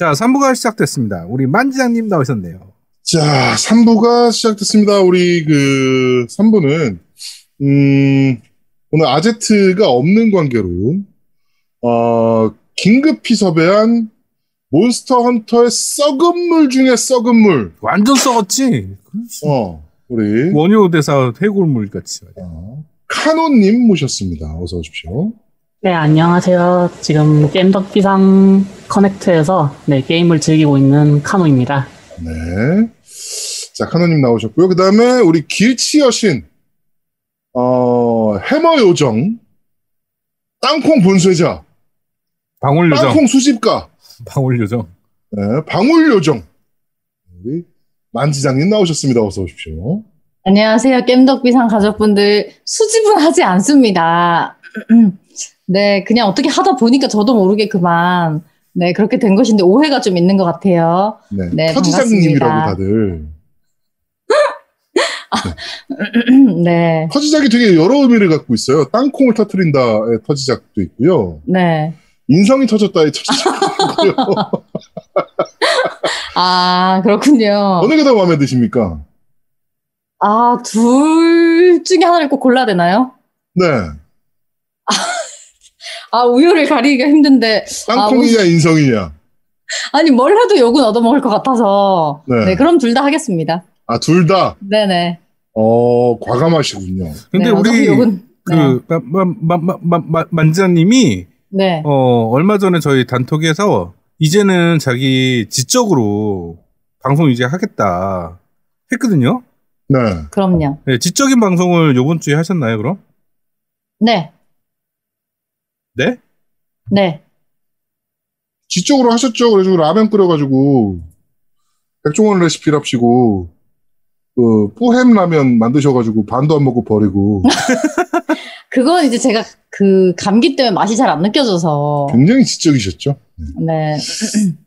자, 3부가 시작됐습니다. 우리 만지장님 나오셨네요. 자, 3부가 시작됐습니다. 우리 그 3부는 음, 오늘 아제트가 없는 관계로 어, 긴급히 섭외한 몬스터 헌터의 썩은 물 중에 썩은 물. 완전 썩었지? 어, 우리 원효 대사 해골물 같이. 어, 카노님 모셨습니다. 어서 오십시오. 네, 안녕하세요. 지금 겜덕비상 커넥트에서 네, 게임을 즐기고 있는 카노입니다. 네. 자, 카노님 나오셨고요. 그 다음에 우리 길치 여신, 어, 해머 요정, 땅콩 분쇄자, 방울 요정. 땅콩 수집가, 방울 요정. 네, 방울 요정, 우리 만지장님 나오셨습니다. 어서 오십시오. 안녕하세요. 겜덕비상 가족분들. 수집은 하지 않습니다. 네, 그냥 어떻게 하다 보니까 저도 모르게 그만, 네, 그렇게 된 것인데 오해가 좀 있는 것 같아요. 네, 네, 터지장님이라고. 다들. 네, 터지작이 되게 여러 의미를 갖고 있어요. 땅콩을 터트린다의 터지작도 있고요. 네. 인성이 터졌다의 터지작도 있고요. 아, 그렇군요. 어느 게 더 마음에 드십니까? 아, 둘 중에 하나를 꼭 골라야 되나요? 네. 아, 우열을 가리기가 힘든데. 땅콩이냐, 인성이냐. 아니, 뭘 해도 욕은 얻어먹을 것 같아서. 네. 네, 그럼 둘 다 하겠습니다. 아, 둘 다, 네네. 어, 과감하시군요. 근데 네, 우리 욕은, 네. 그그 만지장님이 네. 어 얼마 전에 저희 단톡에서 이제는 자기 지적으로 방송 이제 하겠다 했거든요. 네. 그럼요. 네, 지적인 방송을 요번 주에 하셨나요, 그럼? 네. 네? 네. 지적으로 하셨죠. 그래가지고 라면 끓여가지고, 백종원 레시피랍시고, 그, 뿌햄 라면 만드셔가지고 반도 안 먹고 버리고, 그건 이제 제가 그 감기 때문에 맛이 잘 안 느껴져서. 굉장히 지적이셨죠. 네.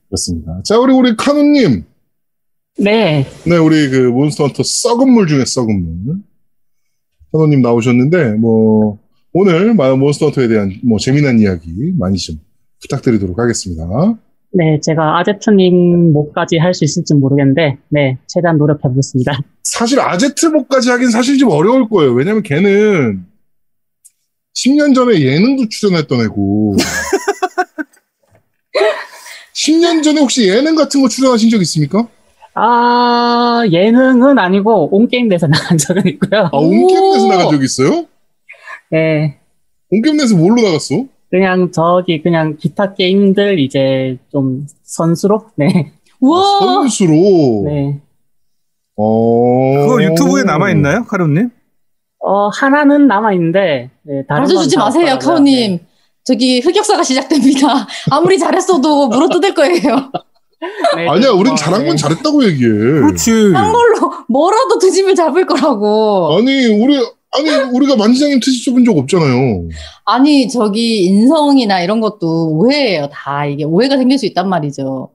그렇습니다. 자, 우리, 우리 카누님. 네, 네, 우리 그 몬스터 헌터 썩은 물 중에 썩은 물. 카누님 나오셨는데, 뭐, 오늘 마- 몬스터 헌터에 대한 뭐 재미난 이야기 많이 좀 부탁드리도록 하겠습니다. 네, 제가 아제트님 목까지 할 수 있을지 모르겠는데, 네, 최대한 노력해 보겠습니다. 사실 아제트 목까지 하긴 사실 좀 어려울 거예요. 왜냐면 걔는 10년 전에 예능도 출연했던 애고 10년 전에 혹시 예능 같은 거 출연하신 적 있습니까? 아, 예능은 아니고 온게임에서 나간 적은 있고요. 아, 온게임에서 오! 나간 적 있어요? 네, 온게임에서 뭘로 나갔어? 그냥 저기 그냥 기타 게임들 이제 좀 선수로, 네, 우와! 선수로. 네. 어. 그거 유튜브에 남아 있나요, 카루님? 어, 하나는 남아 있는데, 네, 다른 가르쳐 건 주지 다 마세요, 없더라고요. 카오님. 저기 흑역사가 시작됩니다. 아무리 잘했어도 물어 뜯을 거예요. 네, 아니야, 네, 우린 어, 잘한 건 네. 잘했다고 얘기해. 그렇지. 딴 걸로 뭐라도 뒤집을 잡을 거라고. 아니, 우리, 아니, 우리가 만지장님 트집 좁은 적 없잖아요. 아니, 저기 인성이나 이런 것도 오해예요. 다 이게 오해가 생길 수 있단 말이죠.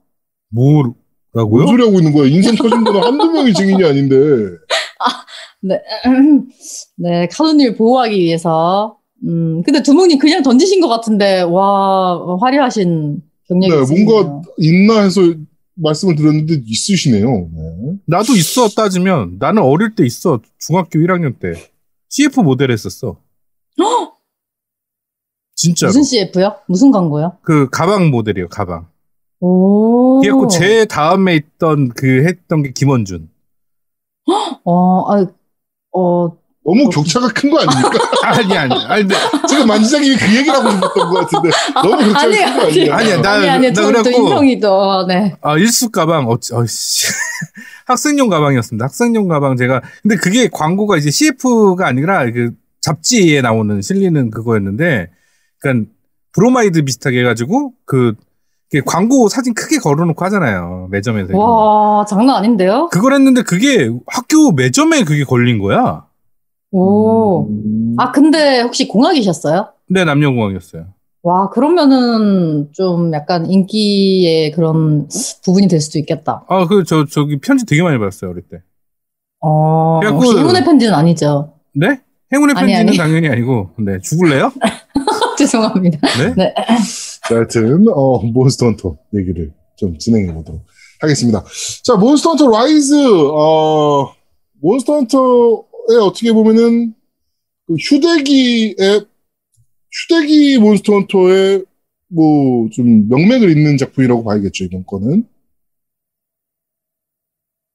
뭔 뭐라고요? 소리 하고 있는 거야? 인생 터진 거는 한두 명이 증인이 아닌데. 네, 네, 카오님 보호하기 위해서. 음, 근데 두목님 그냥 던지신 것 같은데, 와, 화려하신 경력이 네, 있으시네요. 뭔가 있나 해서 말씀을 드렸는데 있으시네요. 네. 나도 있어 따지면 나는 어릴 때 있어 중학교 1학년 때 CF 모델 했었어. 진짜로. 무슨 CF요? 무슨 광고요? 그 가방 모델이에요 가방. 오. 그리고 제 다음에 있던 그 했던 게 김원준. 어, 아, 어, 너무 격차가 큰 거 아닙니까? 아니 아니 아니 근데 지금 만지장님이 그 얘기를 하고 싶었던 것 같은데 너무 격차가 아니, 큰거 아니야? 아니야, 나- 아니, 아니, 나 저, 저 그래갖고- 인성이 또, 네. 아 일수 가방 어찌 어씨 학생용 가방이었습니다. 학생용 가방 제가 근데 그게 광고가 이제 CF가 아니라 그 잡지에 나오는 실리는 그거였는데 그러니까 브로마이드 비슷하게 해가지고 그 광고 사진 크게 걸어놓고 하잖아요 매점에서. 와, 장난 아닌데요? 그걸 했는데 그게 학교 매점에 그게 걸린 거야. 오. 음, 아, 근데 혹시 공학이셨어요? 네 남녀공학이었어요. 와, 그러면은 좀 약간 인기의 그런 부분이 될 수도 있겠다. 아 그 저 저기 편지 되게 많이 받았어요 어릴 때. 어, 그래갖고- 혹시 행운의 편지는 아니죠? 네? 행운의 아니, 편지는 아니. 당연히 아니고 네 죽을래요? 죄송합니다. 네? 네. 자, 하여튼 어, 몬스터 헌터 얘기를 좀 진행해 보도록 하겠습니다. 자, 몬스터 헌터 라이즈, 어, 몬스터 헌터에 어떻게 보면은 그 휴대기의 휴대기 몬스터 헌터의 뭐 좀 명맥을 잇는 작품이라고 봐야겠죠 이번 거는.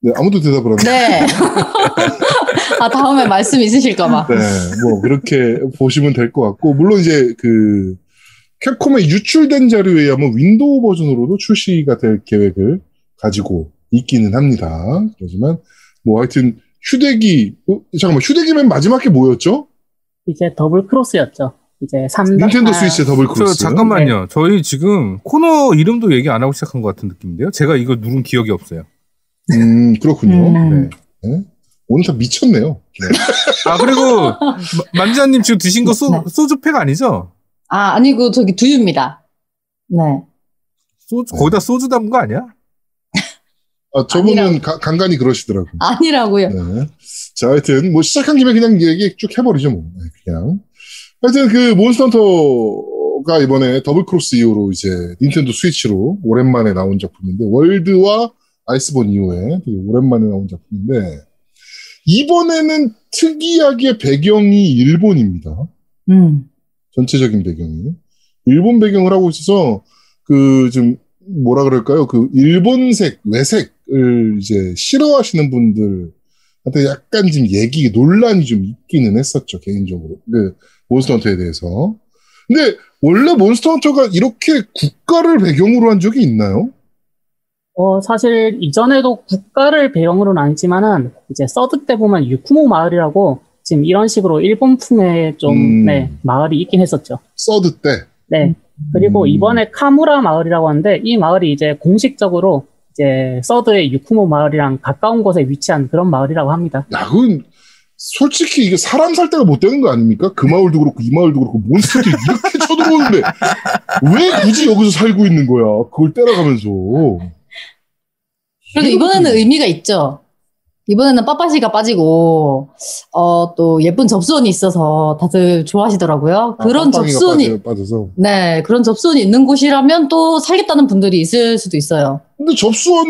네, 아무도 대답을 안 해. 네. 아, 다음에 말씀 있으실까봐. 네, 뭐 그렇게 보시면 될 것 같고 물론 이제 그 캡콤의 유출된 자료에 의하면 윈도우 버전으로도 출시가 될 계획을 가지고 있기는 합니다. 그렇지만 뭐 하여튼 휴대기 어, 잠깐만 휴대기 맨 마지막 게 뭐였죠? 이제 더블 크로스였죠. 이제 3 닌텐도 스위치 더블 저 크로스. 잠깐만요. 저희 지금 코너 이름도 얘기 안 하고 시작한 것 같은 느낌인데요. 제가 이거 누른 기억이 없어요. 음 그렇군요. 음. 네. 오늘 다 미쳤네요. 네. 아 그리고 마- 만지아님 지금 드신 거 소, 네. 소주팩 아니죠? 아, 아니고 저기 두유입니다. 네. 소주 거기다 소주 담은 거 아니야? 아, 저분은. 가- 간간히 그러시더라고요. 아니라고요. 네. 자, 하여튼, 뭐, 시작한 김에 그냥 얘기 쭉 해버리죠, 뭐. 네, 그냥. 하여튼, 그, 몬스터 헌터가 이번에 더블 크로스 이후로 이제, 닌텐도 스위치로 오랜만에 나온 작품인데, 월드와 아이스본 이후에 되게 오랜만에 나온 작품인데, 이번에는 특이하게 배경이 일본입니다. 음. 전체적인 배경이. 일본 배경을 하고 있어서, 그, 좀, 뭐라 그럴까요? 그, 일본색, 외색을 이제 싫어하시는 분들한테 약간 좀 얘기, 논란이 좀 있기는 했었죠, 개인적으로. 그, 몬스터 헌터에 대해서. 근데, 원래 몬스터 헌터가 이렇게 국가를 배경으로 한 적이 있나요? 어, 사실 이전에도 국가를 배경으로는 아니지만은 이제 서드 때 보면 유쿠모 마을이라고 지금 이런 식으로 일본풍의 좀 음. 네, 마을이 있긴 했었죠. 서드 때. 네. 그리고 음. 이번에 카무라 마을이라고 하는데 이 마을이 이제 공식적으로 이제 서드의 유쿠모 마을이랑 가까운 곳에 위치한 그런 마을이라고 합니다. 야, 그건, 솔직히 이게 사람 살 데가 못 되는 거 아닙니까? 그 마을도 그렇고, 이 마을도 그렇고, 몬스터도 이렇게 쳐들어오는데, 왜 굳이 여기서 살고 있는 거야? 그걸 때려가면서. 그래도 이번에는 의미가 있죠. 이번에는 빠빠시가 빠지고, 어, 또 예쁜 접수원이 있어서 다들 좋아하시더라고요. 아, 그런 접수원이, 빠져-. 네, 그런 접수원이 있는 곳이라면 또 살겠다는 분들이 있을 수도 있어요. 근데 접수원,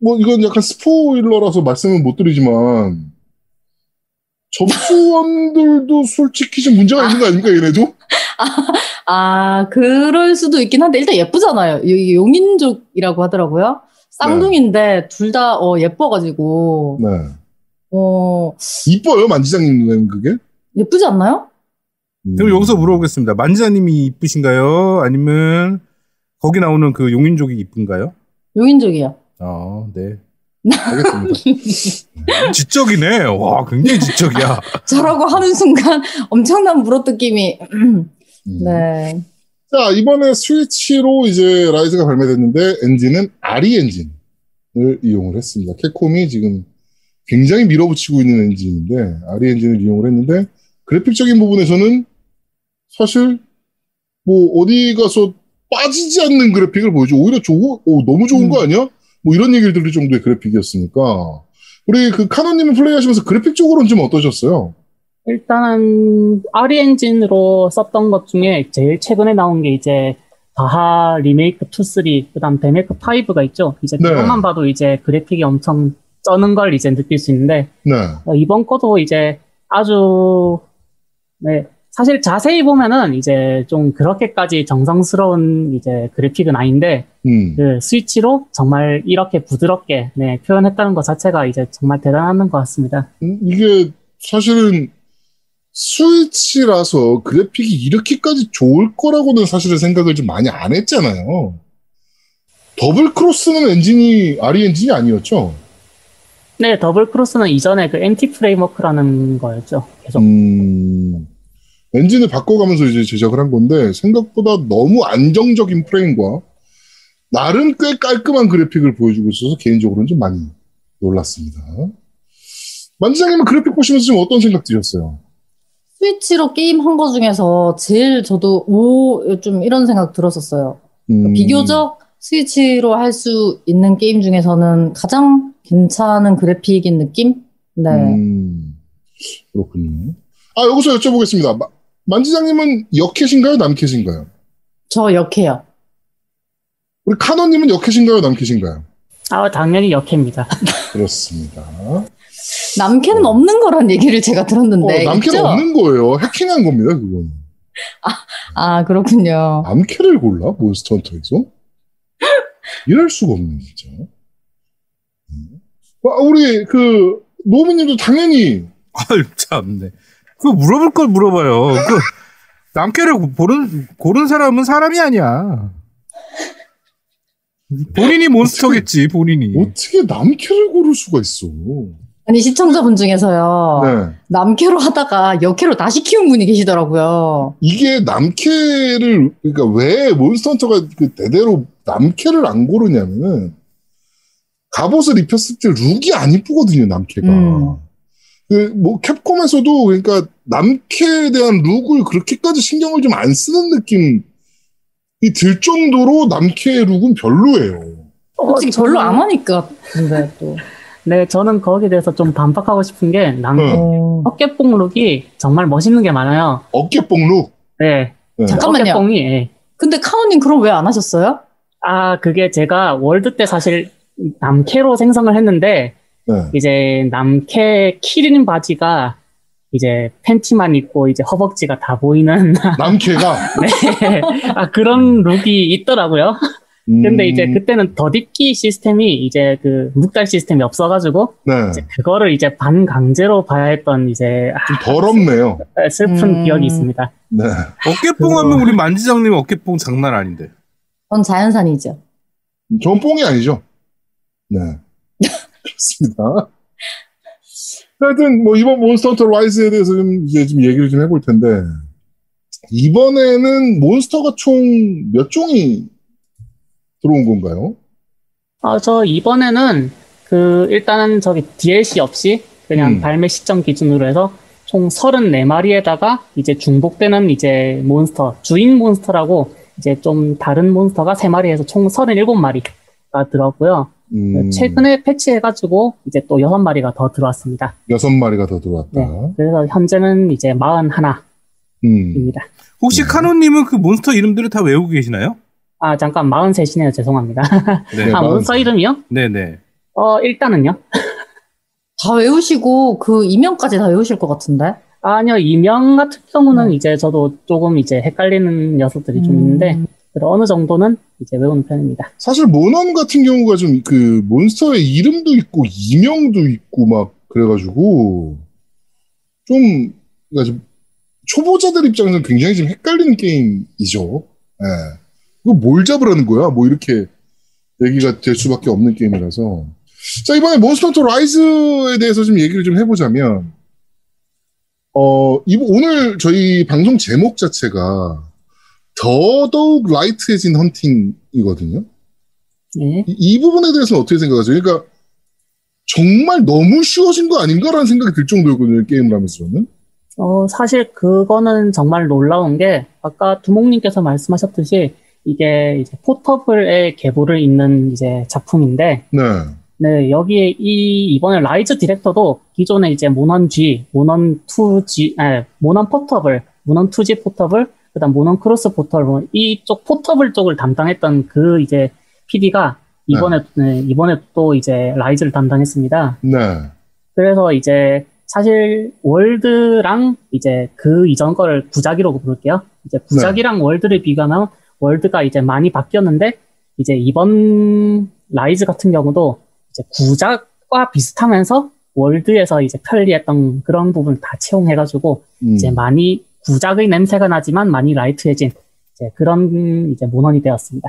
뭐, 이건 약간 스포일러라서 말씀은 못 드리지만, 접수원들도 솔직히 좀 문제가 있는 거 아닙니까, 얘네도? 아, 그럴 수도 있긴 한데, 일단 예쁘잖아요. 이 용인족이라고 하더라고요. 쌍둥이인데, 둘 다, 어, 예뻐가지고, 네. 어, 이뻐요, 만지장님 눈에는 그게? 예쁘지 않나요? 음. 그럼 여기서 물어보겠습니다. 만지아님이 이쁘신가요? 아니면 거기 나오는 그 용인족이 이쁜가요? 용인족이요. 아, 네. 알겠습니다. 지적이네. 와, 굉장히 지적이야. 저라고 하는 순간 엄청난 물어뜯김이, 음. 네. 자, 이번에 스위치로 이제 라이즈가 발매됐는데, 엔진은 아리 엔진을 이용을 했습니다. 캡콤이 지금 굉장히 밀어붙이고 있는 엔진인데, 아리 엔진을 이용을 했는데, 그래픽적인 부분에서는 사실, 뭐, 어디 가서 빠지지 않는 그래픽을 보여줘. 오히려 좋고, 오, 너무 좋은 거 아니야? 뭐 이런 얘기를 들을 정도의 그래픽이었으니까. 우리 그 카노님은 플레이하시면서 그래픽적으로는 좀 어떠셨어요? 일단은 아리 엔진으로 썼던 것 중에 제일 최근에 나온 게 이제 다하 리메이크 2, 3, 그다음 데메이크 5가 있죠. 이제 네. 그것만 봐도 이제 그래픽이 엄청 쩌는 걸 이제 느낄 수 있는데 네. 어, 이번 거도 이제 아주 네 사실 자세히 보면은 이제 좀 그렇게까지 정성스러운 이제 그래픽은 아닌데 음. 그 스위치로 정말 이렇게 부드럽게 네 표현했다는 것 자체가 이제 정말 대단한 것 같습니다. 음, 이게 사실은 스위치라서 그래픽이 이렇게까지 좋을 거라고는 사실은 생각을 좀 많이 안 했잖아요. 더블 크로스는 엔진이 RE 엔진이 아니었죠. 네, 더블 크로스는 이전에 그 MT Framework라는 거였죠. 계속. 음, 엔진을 바꿔가면서 이제 제작을 한 건데 생각보다 너무 안정적인 프레임과 나름 꽤 깔끔한 그래픽을 보여주고 있어서 개인적으로는 좀 많이 놀랐습니다. 만지장님은 그래픽 보시면서 좀 어떤 생각 드셨어요? 스위치로 게임 한 거 중에서 제일 저도 오, 좀 이런 생각 들었었어요. 음, 비교적 스위치로 할 수 있는 게임 중에서는 가장 괜찮은 그래픽인 느낌? 네. 음, 그렇군요. 아, 여기서 여쭤보겠습니다. 마- 만지장님은 역캐신가요? 남캐신가요? 저 역해요. 우리 카노님은 역캐신가요, 남캐신가요? 아, 당연히 역해입니다. 그렇습니다. 남캐는 없는 거란 얘기를 제가 들었는데. 어, 남캐는 있죠? 없는 거예요. 해킹한 겁니다, 그거는. 아, 그렇군요. 남캐를 골라? 몬스터 헌터에서? 이럴 수가 없네, 진짜. 음. 아, 우리, 그, 노미님도 당연히, 아유, 참네. 그거 물어볼 걸 물어봐요. 그, 남캐를 고른, 고른 사람은 사람이 아니야. 본인이 몬스터겠지, 본인이. 어떻게 남캐를 고를 수가 있어? 아니, 시청자분 중에서요. 네. 남캐로 하다가 역캐로 다시 키운 분이 계시더라고요. 이게 남캐를, 그러니까 왜 몬스터 헌터가 그 대대로 남캐를 안 고르냐면은, 갑옷을 입혔을 때 룩이 안 이쁘거든요, 남캐가. 음. 그, 뭐, 캡콤에서도, 그러니까, 남캐에 대한 look을 그렇게까지 신경을 좀 안 쓰는 느낌이 들 정도로 남캐의 look은 별로예요. 솔직히 어, 별로 저는- 안 하니까. 근데 또. 네, 저는 거기에 대해서 좀 반박하고 싶은 게, 남, 응. 어. 어깨뽕 look이 정말 멋있는 게 많아요. 어깨뽕 look. 네. 네. 잠깐만요. 어깨뽕이, 예. 근데 카오님 그럼 왜 안 하셨어요? 아, 그게 제가 월드 때 사실 남캐로 생성을 했는데, 네. 이제 남캐 키린 바지가 이제 팬티만 입고 이제 허벅지가 다 보이는 남캐가. 네. 아, 그런 룩이 있더라고요. 근데 음, 이제 그때는 덧입기 시스템이 이제 그 묵달 시스템이 없어가지고 네. 이제 그거를 이제 반강제로 봐야 했던 이제 아, 좀 더럽네요. 슬픈 음. 기억이 있습니다. 네. 어깨뽕 하면 우리 만지장님 어깨뽕 장난 아닌데. 전 자연산이죠. 저건 뽕이 아니죠. 네. 그렇습니다. 하여튼, 뭐, 이번 몬스터 헌터 라이즈에 대해서 좀, 이제 좀 얘기를 좀 해볼 텐데, 이번에는 몬스터가 총 몇 종이 들어온 건가요? 아, 저 이번에는 그 일단은 저기 DLC 없이 그냥 음. 발매 시점 기준으로 해서 총 34마리에다가 이제 중복되는 이제 몬스터, 주인 몬스터라고 이제 좀 다른 몬스터가 3마리에서 총 37마리가 들어왔고요. 음, 최근에 패치해가지고 이제 또 6마리가 더 들어왔습니다. 여섯 마리가 더 들어왔다. 네. 그래서 현재는 이제 41입니다. 음. 혹시 네. 카노님은 그 몬스터 이름들을 다 외우고 계시나요? 아, 잠깐 43이네요. 죄송합니다. 네. 아, 몬스터 43. 이름이요? 네네. 어, 일단은요. 다 외우시고 그 이명까지 다 외우실 것 같은데? 아니요, 이명 같은 경우는 음. 이제 저도 조금 이제 헷갈리는 녀석들이 좀 음. 있는데, 그래도 어느 정도는 이제 외우는 편입니다. 사실 모넌 같은 경우가 좀 그 몬스터의 이름도 있고 이명도 있고 막 그래가지고 좀 그러니까 좀 초보자들 입장에서는 굉장히 좀 헷갈리는 게임이죠. 예. 이거 뭘 잡으라는 거야? 뭐 이렇게 얘기가 될 수밖에 없는 게임이라서. 자 이번에 몬스터 헌터 라이즈에 대해서 좀 얘기를 좀 해보자면 어 이- 오늘 저희 방송 제목 자체가 더더욱 라이트해진 헌팅이거든요. 네. 이, 이 부분에 대해서는 어떻게 생각하세요? 그러니까 정말 너무 쉬워진 거 아닌가라는 생각이 들 정도였거든요, 게임을 하면서 저는. 어, 사실 그거는 정말 놀라운 게, 아까 두목님께서 말씀하셨듯이, 이게 이제 포터블의 계보를 잇는 이제 작품인데, 네. 네, 여기에 이, 이번에 라이즈 디렉터도 기존에 이제 모넌 G, 모넌 2G, 아, 모넌 포터블, 모넌 2G 포터블, 그 다음 모넌 크로스 포터블, 뭐 이쪽 포터블 쪽을 담당했던 그 이제 PD가 이번에, 네, 이번에 또 이제 라이즈를 담당했습니다. 네. 그래서 이제 사실 월드랑 이제 그 이전 거를 구작이로 부를게요. 이제 구작이랑 월드를 비교하면 월드가 이제 많이 바뀌었는데 이제 이번 라이즈 같은 경우도 이제 구작과 비슷하면서 월드에서 이제 편리했던 그런 부분 다 채용해가지고 음. 이제 많이 구작의 냄새가 나지만 많이 light해진 이제 그런 이제 모넌이 되었습니다.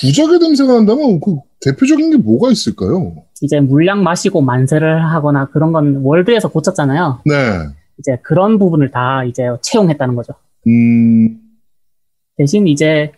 구작의 냄새가 난다면 그 대표적인 게 뭐가 있을까요? 이제 물약 마시고 만세를 하거나 그런 건 월드에서 고쳤잖아요. 네. 이제 그런 부분을 다 이제 채용했다는 거죠. 음, 대신 이제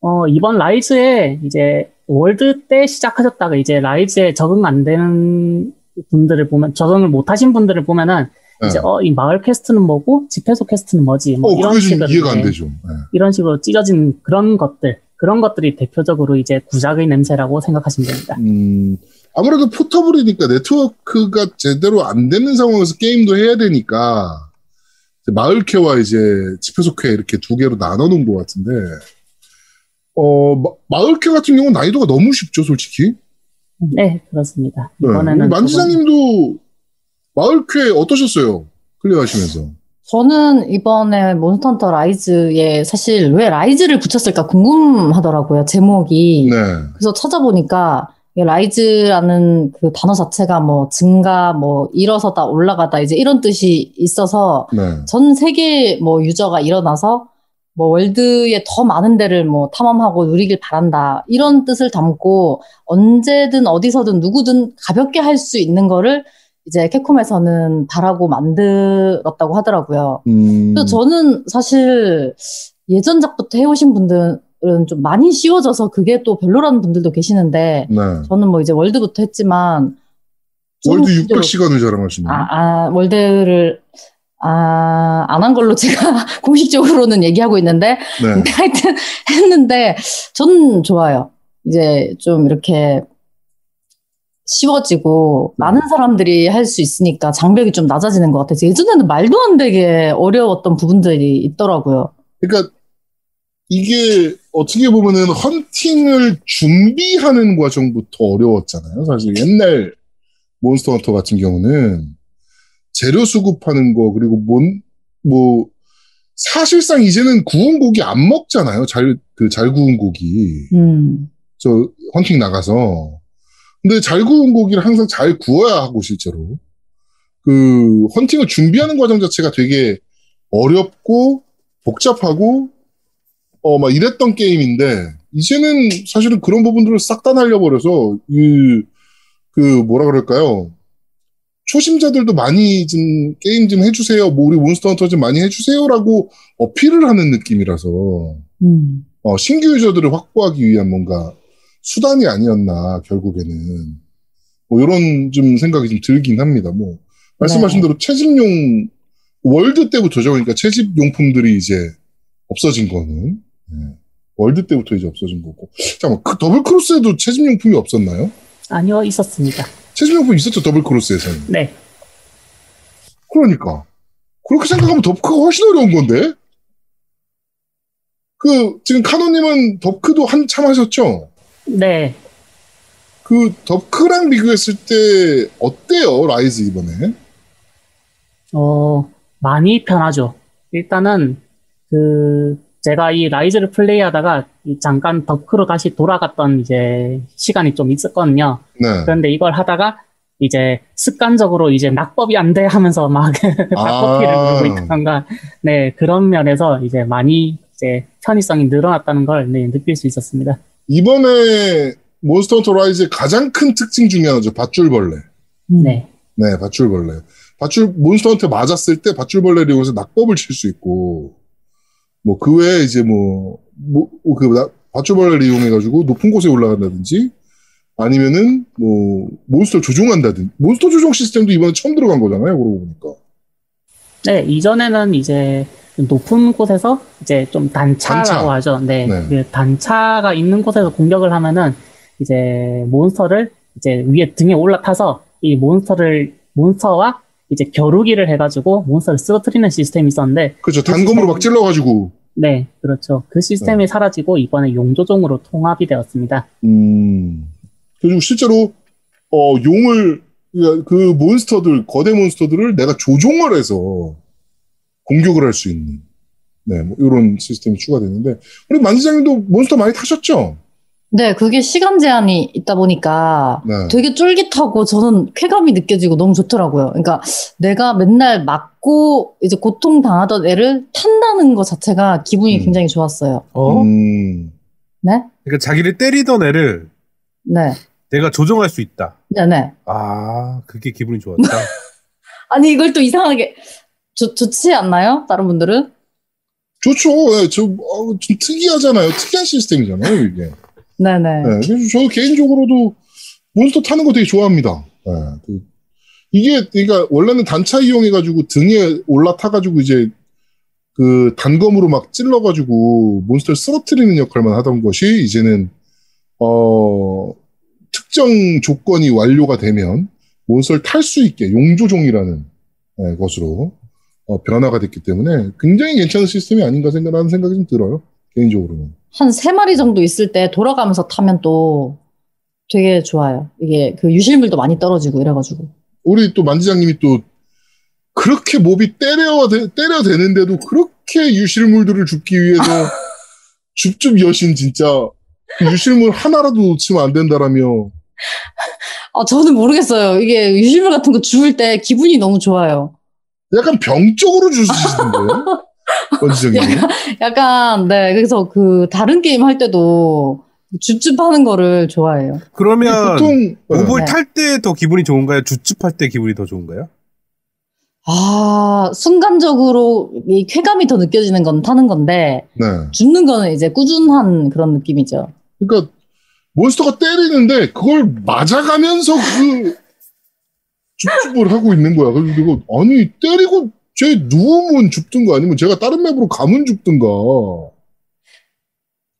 어 이번 라이즈에 이제 월드 때 시작하셨다가 이제 라이즈에 적응 안 되는 분들을 보면 적응을 못 하신 분들을 보면은 네. 이제 어 이 마을 퀘스트는 뭐고 집회소 퀘스트는 뭐지 뭐 어, 이런 식으로 이해가 안 네, 되죠. 네. 이런 식으로 찢어진 그런 것들 그런 것들이 대표적으로 이제 구작의 냄새라고 생각하시면 됩니다. 음, 아무래도 포터블이니까 네트워크가 제대로 안 되는 상황에서 게임도 해야 되니까 마을퀘와 이제 집회소퀘 이렇게 두 개로 나눠 놓은 것 같은데 어, 마, 마을퀘 같은 경우는 난이도가 너무 쉽죠, 솔직히. 네, 그렇습니다. 네. 이번에는 우리 만지장님도 마을퀘 어떠셨어요? 클리어하시면서. 저는 이번에 몬스터헌터 라이즈에 사실 왜 라이즈를 붙였을까 궁금하더라고요, 제목이. 네. 그래서 찾아보니까 이 Rise라는 그 단어 자체가 뭐 증가, 뭐 일어서다, 올라가다 이제 이런 뜻이 있어서 네. 전 세계 뭐 유저가 일어나서 뭐 월드에 더 많은 데를 뭐 탐험하고 누리길 바란다 이런 뜻을 담고 언제든 어디서든 누구든 가볍게 할 수 있는 거를 이제 캡콤에서는 바라고 만들었다고 하더라고요. 음, 그래서 저는 사실 예전작부터 해오신 분들은 좀 많이 쉬워져서 그게 또 별로라는 분들도 계시는데 네. 저는 뭐 이제 월드부터 했지만 월드 저는 600시간을 자랑하시네요. 아, 아, 월드를, 아, 안 한 걸로 제가 공식적으로는 얘기하고 있는데, 네. 하여튼 했는데, 저는 좋아요. 이제 좀 이렇게 쉬워지고, 네. 많은 사람들이 할 수 있으니까 장벽이 좀 낮아지는 것 같아서 예전에는 말도 안 되게 어려웠던 부분들이 있더라고요. 그러니까 이게 어떻게 보면은 헌팅을 준비하는 과정부터 어려웠잖아요. 사실 옛날 몬스터 헌터 같은 경우는 재료 수급하는 거 그리고 뭔 뭐 사실상 이제는 구운 고기 안 먹잖아요. 잘 그잘 구운 고기. 음, 저 헌팅 나가서 근데 잘 구운 고기를 항상 잘 구워야 하고 실제로. 그 헌팅을 준비하는 과정 자체가 되게 어렵고 복잡하고 어 막 이랬던 게임인데 이제는 사실은 그런 부분들을 싹 다 날려버려서 이그 뭐라 그럴까요? 초심자들도 많이 좀 게임 좀 해주세요. 뭐 우리 몬스터 헌터 좀 많이 해주세요라고 어필을 하는 느낌이라서. 음. 어, 신규 유저들을 확보하기 위한 뭔가 수단이 아니었나 결국에는 뭐 이런 좀 생각이 좀 들긴 합니다. 뭐 말씀하신 네. 대로 채집용 월드 때부터죠. 그러니까 채집 용품들이 이제 없어진 거는 네. 월드 때부터 이제 없어진 거고. 잠깐만 그 더블 크로스에도 채집 용품이 없었나요? 아니요, 있었습니다. 채집 용품 있었죠 더블 크로스에서는. 네. 그러니까 그렇게 생각하면 덥크가 훨씬 어려운 건데. 그 지금 카노님은 덥크도 한참 하셨죠? 네. 그 덥크랑 비교했을 때 어때요 라이즈 이번에? 어, 많이 편하죠. 일단은, 그, 제가 이 라이즈를 플레이하다가 이 잠깐 덥크로 다시 돌아갔던 이제 시간이 좀 있었거든요. 네. 그런데 이걸 하다가 이제 습관적으로 이제 낙법이 안 돼 하면서 막 낙법기를 아. 누르고 있던가, 네, 그런 면에서 이제 많이 이제 편의성이 늘어났다는 걸 네, 느낄 수 있었습니다. 이번에 몬스터 헌터 라이즈의 가장 큰 특징 중에 하나죠 밧줄벌레. 음. 네. 네, 밧줄벌레. 밧줄 몬스터한테 맞았을 때 밧줄벌레를 이용해서 낙법을 칠 수 있고 뭐 그 외에 이제 뭐 뭐 그 밧줄벌레를 이용해가지고 높은 곳에 올라간다든지 아니면은 뭐 몬스터 조종한다든지 몬스터 조종 시스템도 이번에 처음 들어간 거잖아요. 그러고 보니까. 네, 이전에는 이제 높은 곳에서 이제 좀 단차라고 단차. 하죠. 네, 네. 그 단차가 있는 곳에서 공격을 하면은 이제 몬스터를 이제 위에 등에 올라타서 이 몬스터를 몬스터와 이제 겨루기를 해가지고 몬스터를 쓰러뜨리는 시스템이 있었는데, 그렇죠. 단검으로 막 찔러가지고 네, 그렇죠. 그 시스템이 사라지고 이번에 용조종으로 통합이 되었습니다. 음. 그리고 실제로 어 용을 그- 그 몬스터들 거대 몬스터들을 내가 조종을 해서 공격을 할 수 있는 네, 뭐 이런 시스템이 추가되는데 우리 만지장님도 몬스터 많이 타셨죠? 네, 그게 시간 제한이 있다 보니까 네. 되게 쫄깃하고 저는 쾌감이 느껴지고 너무 좋더라고요. 그러니까 내가 맨날 맞고 이제 고통 당하던 애를 탄다는 것 자체가 기분이 음. 굉장히 좋았어요. 어? 음. 네? 그러니까 자기를 때리던 애를 네. 내가 조종할 수 있다. 네네. 아, 그게 기분이 좋았다. 아니, 이걸 또 이상하게 좋, 좋지 않나요? 다른 분들은? 좋죠. 예, 저, 어, 좀 특이하잖아요. 특이한 시스템이잖아요, 이게. 네네. 네, 그래서 저도 개인적으로도 몬스터 타는 거 되게 좋아합니다. 네, 그- 이게, 그러니까 원래는 단차 이용해가지고 등에 올라타가지고 이제 그 단검으로 막 찔러가지고 몬스터를 쓰러뜨리는 역할만 하던 것이 이제는, 어, 특정 조건이 완료가 되면 몬스터를 탈 수 있게 용조종이라는 네, 것으로 어, 변화가 됐기 때문에 굉장히 괜찮은 시스템이 아닌가 생각하는 생각이 좀 들어요. 개인적으로는. 한 세 마리 정도 있을 때 돌아가면서 타면 또 되게 좋아요. 이게 그 유실물도 많이 떨어지고 이래가지고. 우리 또 만지장님이 또 그렇게 몹이 때려 때려 대는데도 그렇게 유실물들을 줍기 위해서 줍줍 여신 진짜 유실물 하나라도 놓치면 안 된다라며 아, 저는 모르겠어요. 이게 유실물 같은 거 주울 때 기분이 너무 좋아요. 약간 병적으로 주시던데요? 원지장님. 약간, 네. 그래서 그 다른 게임 할 때도 줍줍하는 거를 좋아해요. 그러면 보통 몹을 네. 탈때 더 기분이 좋은가요? 주축할 때 기분이 더 좋은가요? 아, 순간적으로 이 쾌감이 더 느껴지는 건 타는 건데, 네. 줍는 거는 이제 꾸준한 그런 느낌이죠. 그러니까 몬스터가 때리는데 그걸 맞아가면서 그 줍줍을 하고 있는 거야. 그리고 아니 때리고 쟤 누우면 줍든가 아니면 제가 다른 맵으로 가면 줍든가.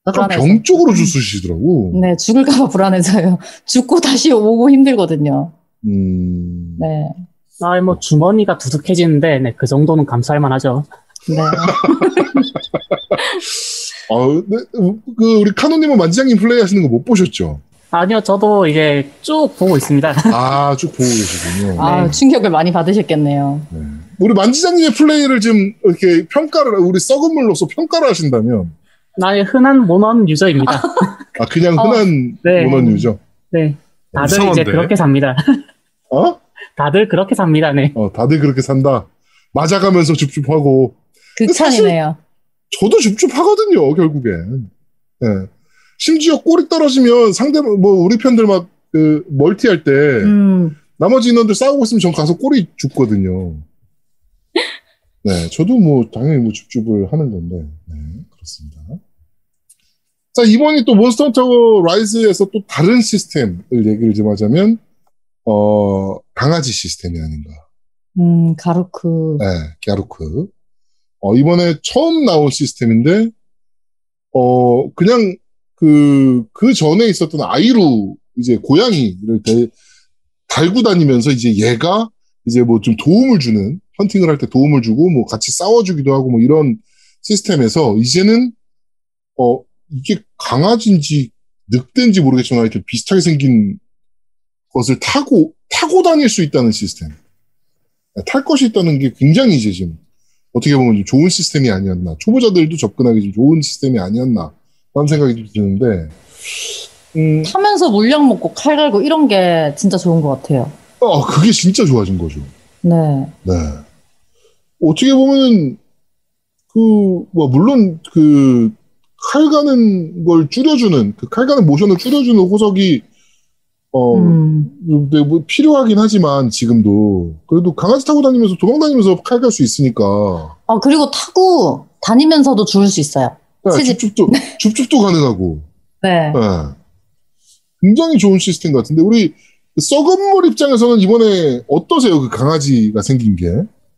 약간 불안해서. 병적으로 주스시더라고. 네, 죽을까봐 불안해서요. 죽고 다시 오고 힘들거든요. 음. 네. 아, 뭐 주머니가 두둑해지는데 네, 그 정도는 감수할 만하죠. 네. 아, 네, 그 우리 카노님은 만지장님 플레이 하시는 거 못 보셨죠? 아니요, 저도 이게 쭉 보고 있습니다. 아, 쭉 보고 계시군요. 아, 충격을 많이 받으셨겠네요. 네. 우리 만지장님의 플레이를 좀 이렇게 평가를 우리 썩은 물로서 평가를 하신다면 나의 흔한 모넌 유저입니다. 아 그냥 어, 흔한 네. 모넌유죠. 네. 다들 이상한데? 이제 그렇게 삽니다. 어? 다들 그렇게 삽니다. 네. 어, 다들 그렇게 산다. 맞아가면서 줍줍하고 극찬이네요. 저도 줍줍하거든요. 결국엔. 예. 심지어 골이 떨어지면 상대 뭐 우리 편들 막 그 멀티할 때 음, 나머지 인원들 싸우고 있으면 전 가서 꼬리 줍거든요. 네, 저도 뭐 당연히 뭐 줍줍을 하는 건데, 네, 그렇습니다. 자, 이번이 또 몬스터 헌터 라이즈에서 또 다른 시스템을 얘기를 좀 하자면, 어, 강아지 시스템이 아닌가. 음, 가루크. 네, 갸루크. 어, 이번에 처음 나온 시스템인데, 어, 그냥 그, 그 전에 있었던 아이루, 이제 고양이를 대, 달고 다니면서 이제 얘가 이제 뭐 좀 도움을 주는, 헌팅을 할 때 도움을 주고 뭐 같이 싸워주기도 하고 뭐 이런 시스템에서 이제는, 어, 이게 강아지인지 늑대인지 모르겠지만 이렇게 비슷하게 생긴 것을 타고, 타고 다닐 수 있다는 시스템. 탈 것이 있다는 게 굉장히 이제 지금 어떻게 보면 좀 좋은 시스템이 아니었나. 초보자들도 접근하기 좀 좋은 시스템이 아니었나. 라는 생각이 좀 드는데, 음, 타면서 물약 먹고 칼 갈고 이런 게 진짜 좋은 것 같아요. 어, 그게 진짜 좋아진 거죠. 네. 네. 어떻게 보면은, 그, 뭐, 물론 그, 칼 가는 걸 줄여주는, 그 칼 가는 모션을 줄여주는 호석이, 어, 음, 근데 뭐 필요하긴 하지만 지금도 그래도 강아지 타고 다니면서 도망 다니면서 칼 갈 수 있으니까 아, 그리고 타고 다니면서도 죽을 수 있어요. 네. 줍줍도 줍줍도 가능하고 네. 네. 굉장히 좋은 시스템 같은데 우리 썩은 물 입장에서는 이번에 어떠세요 그 강아지가 생긴 게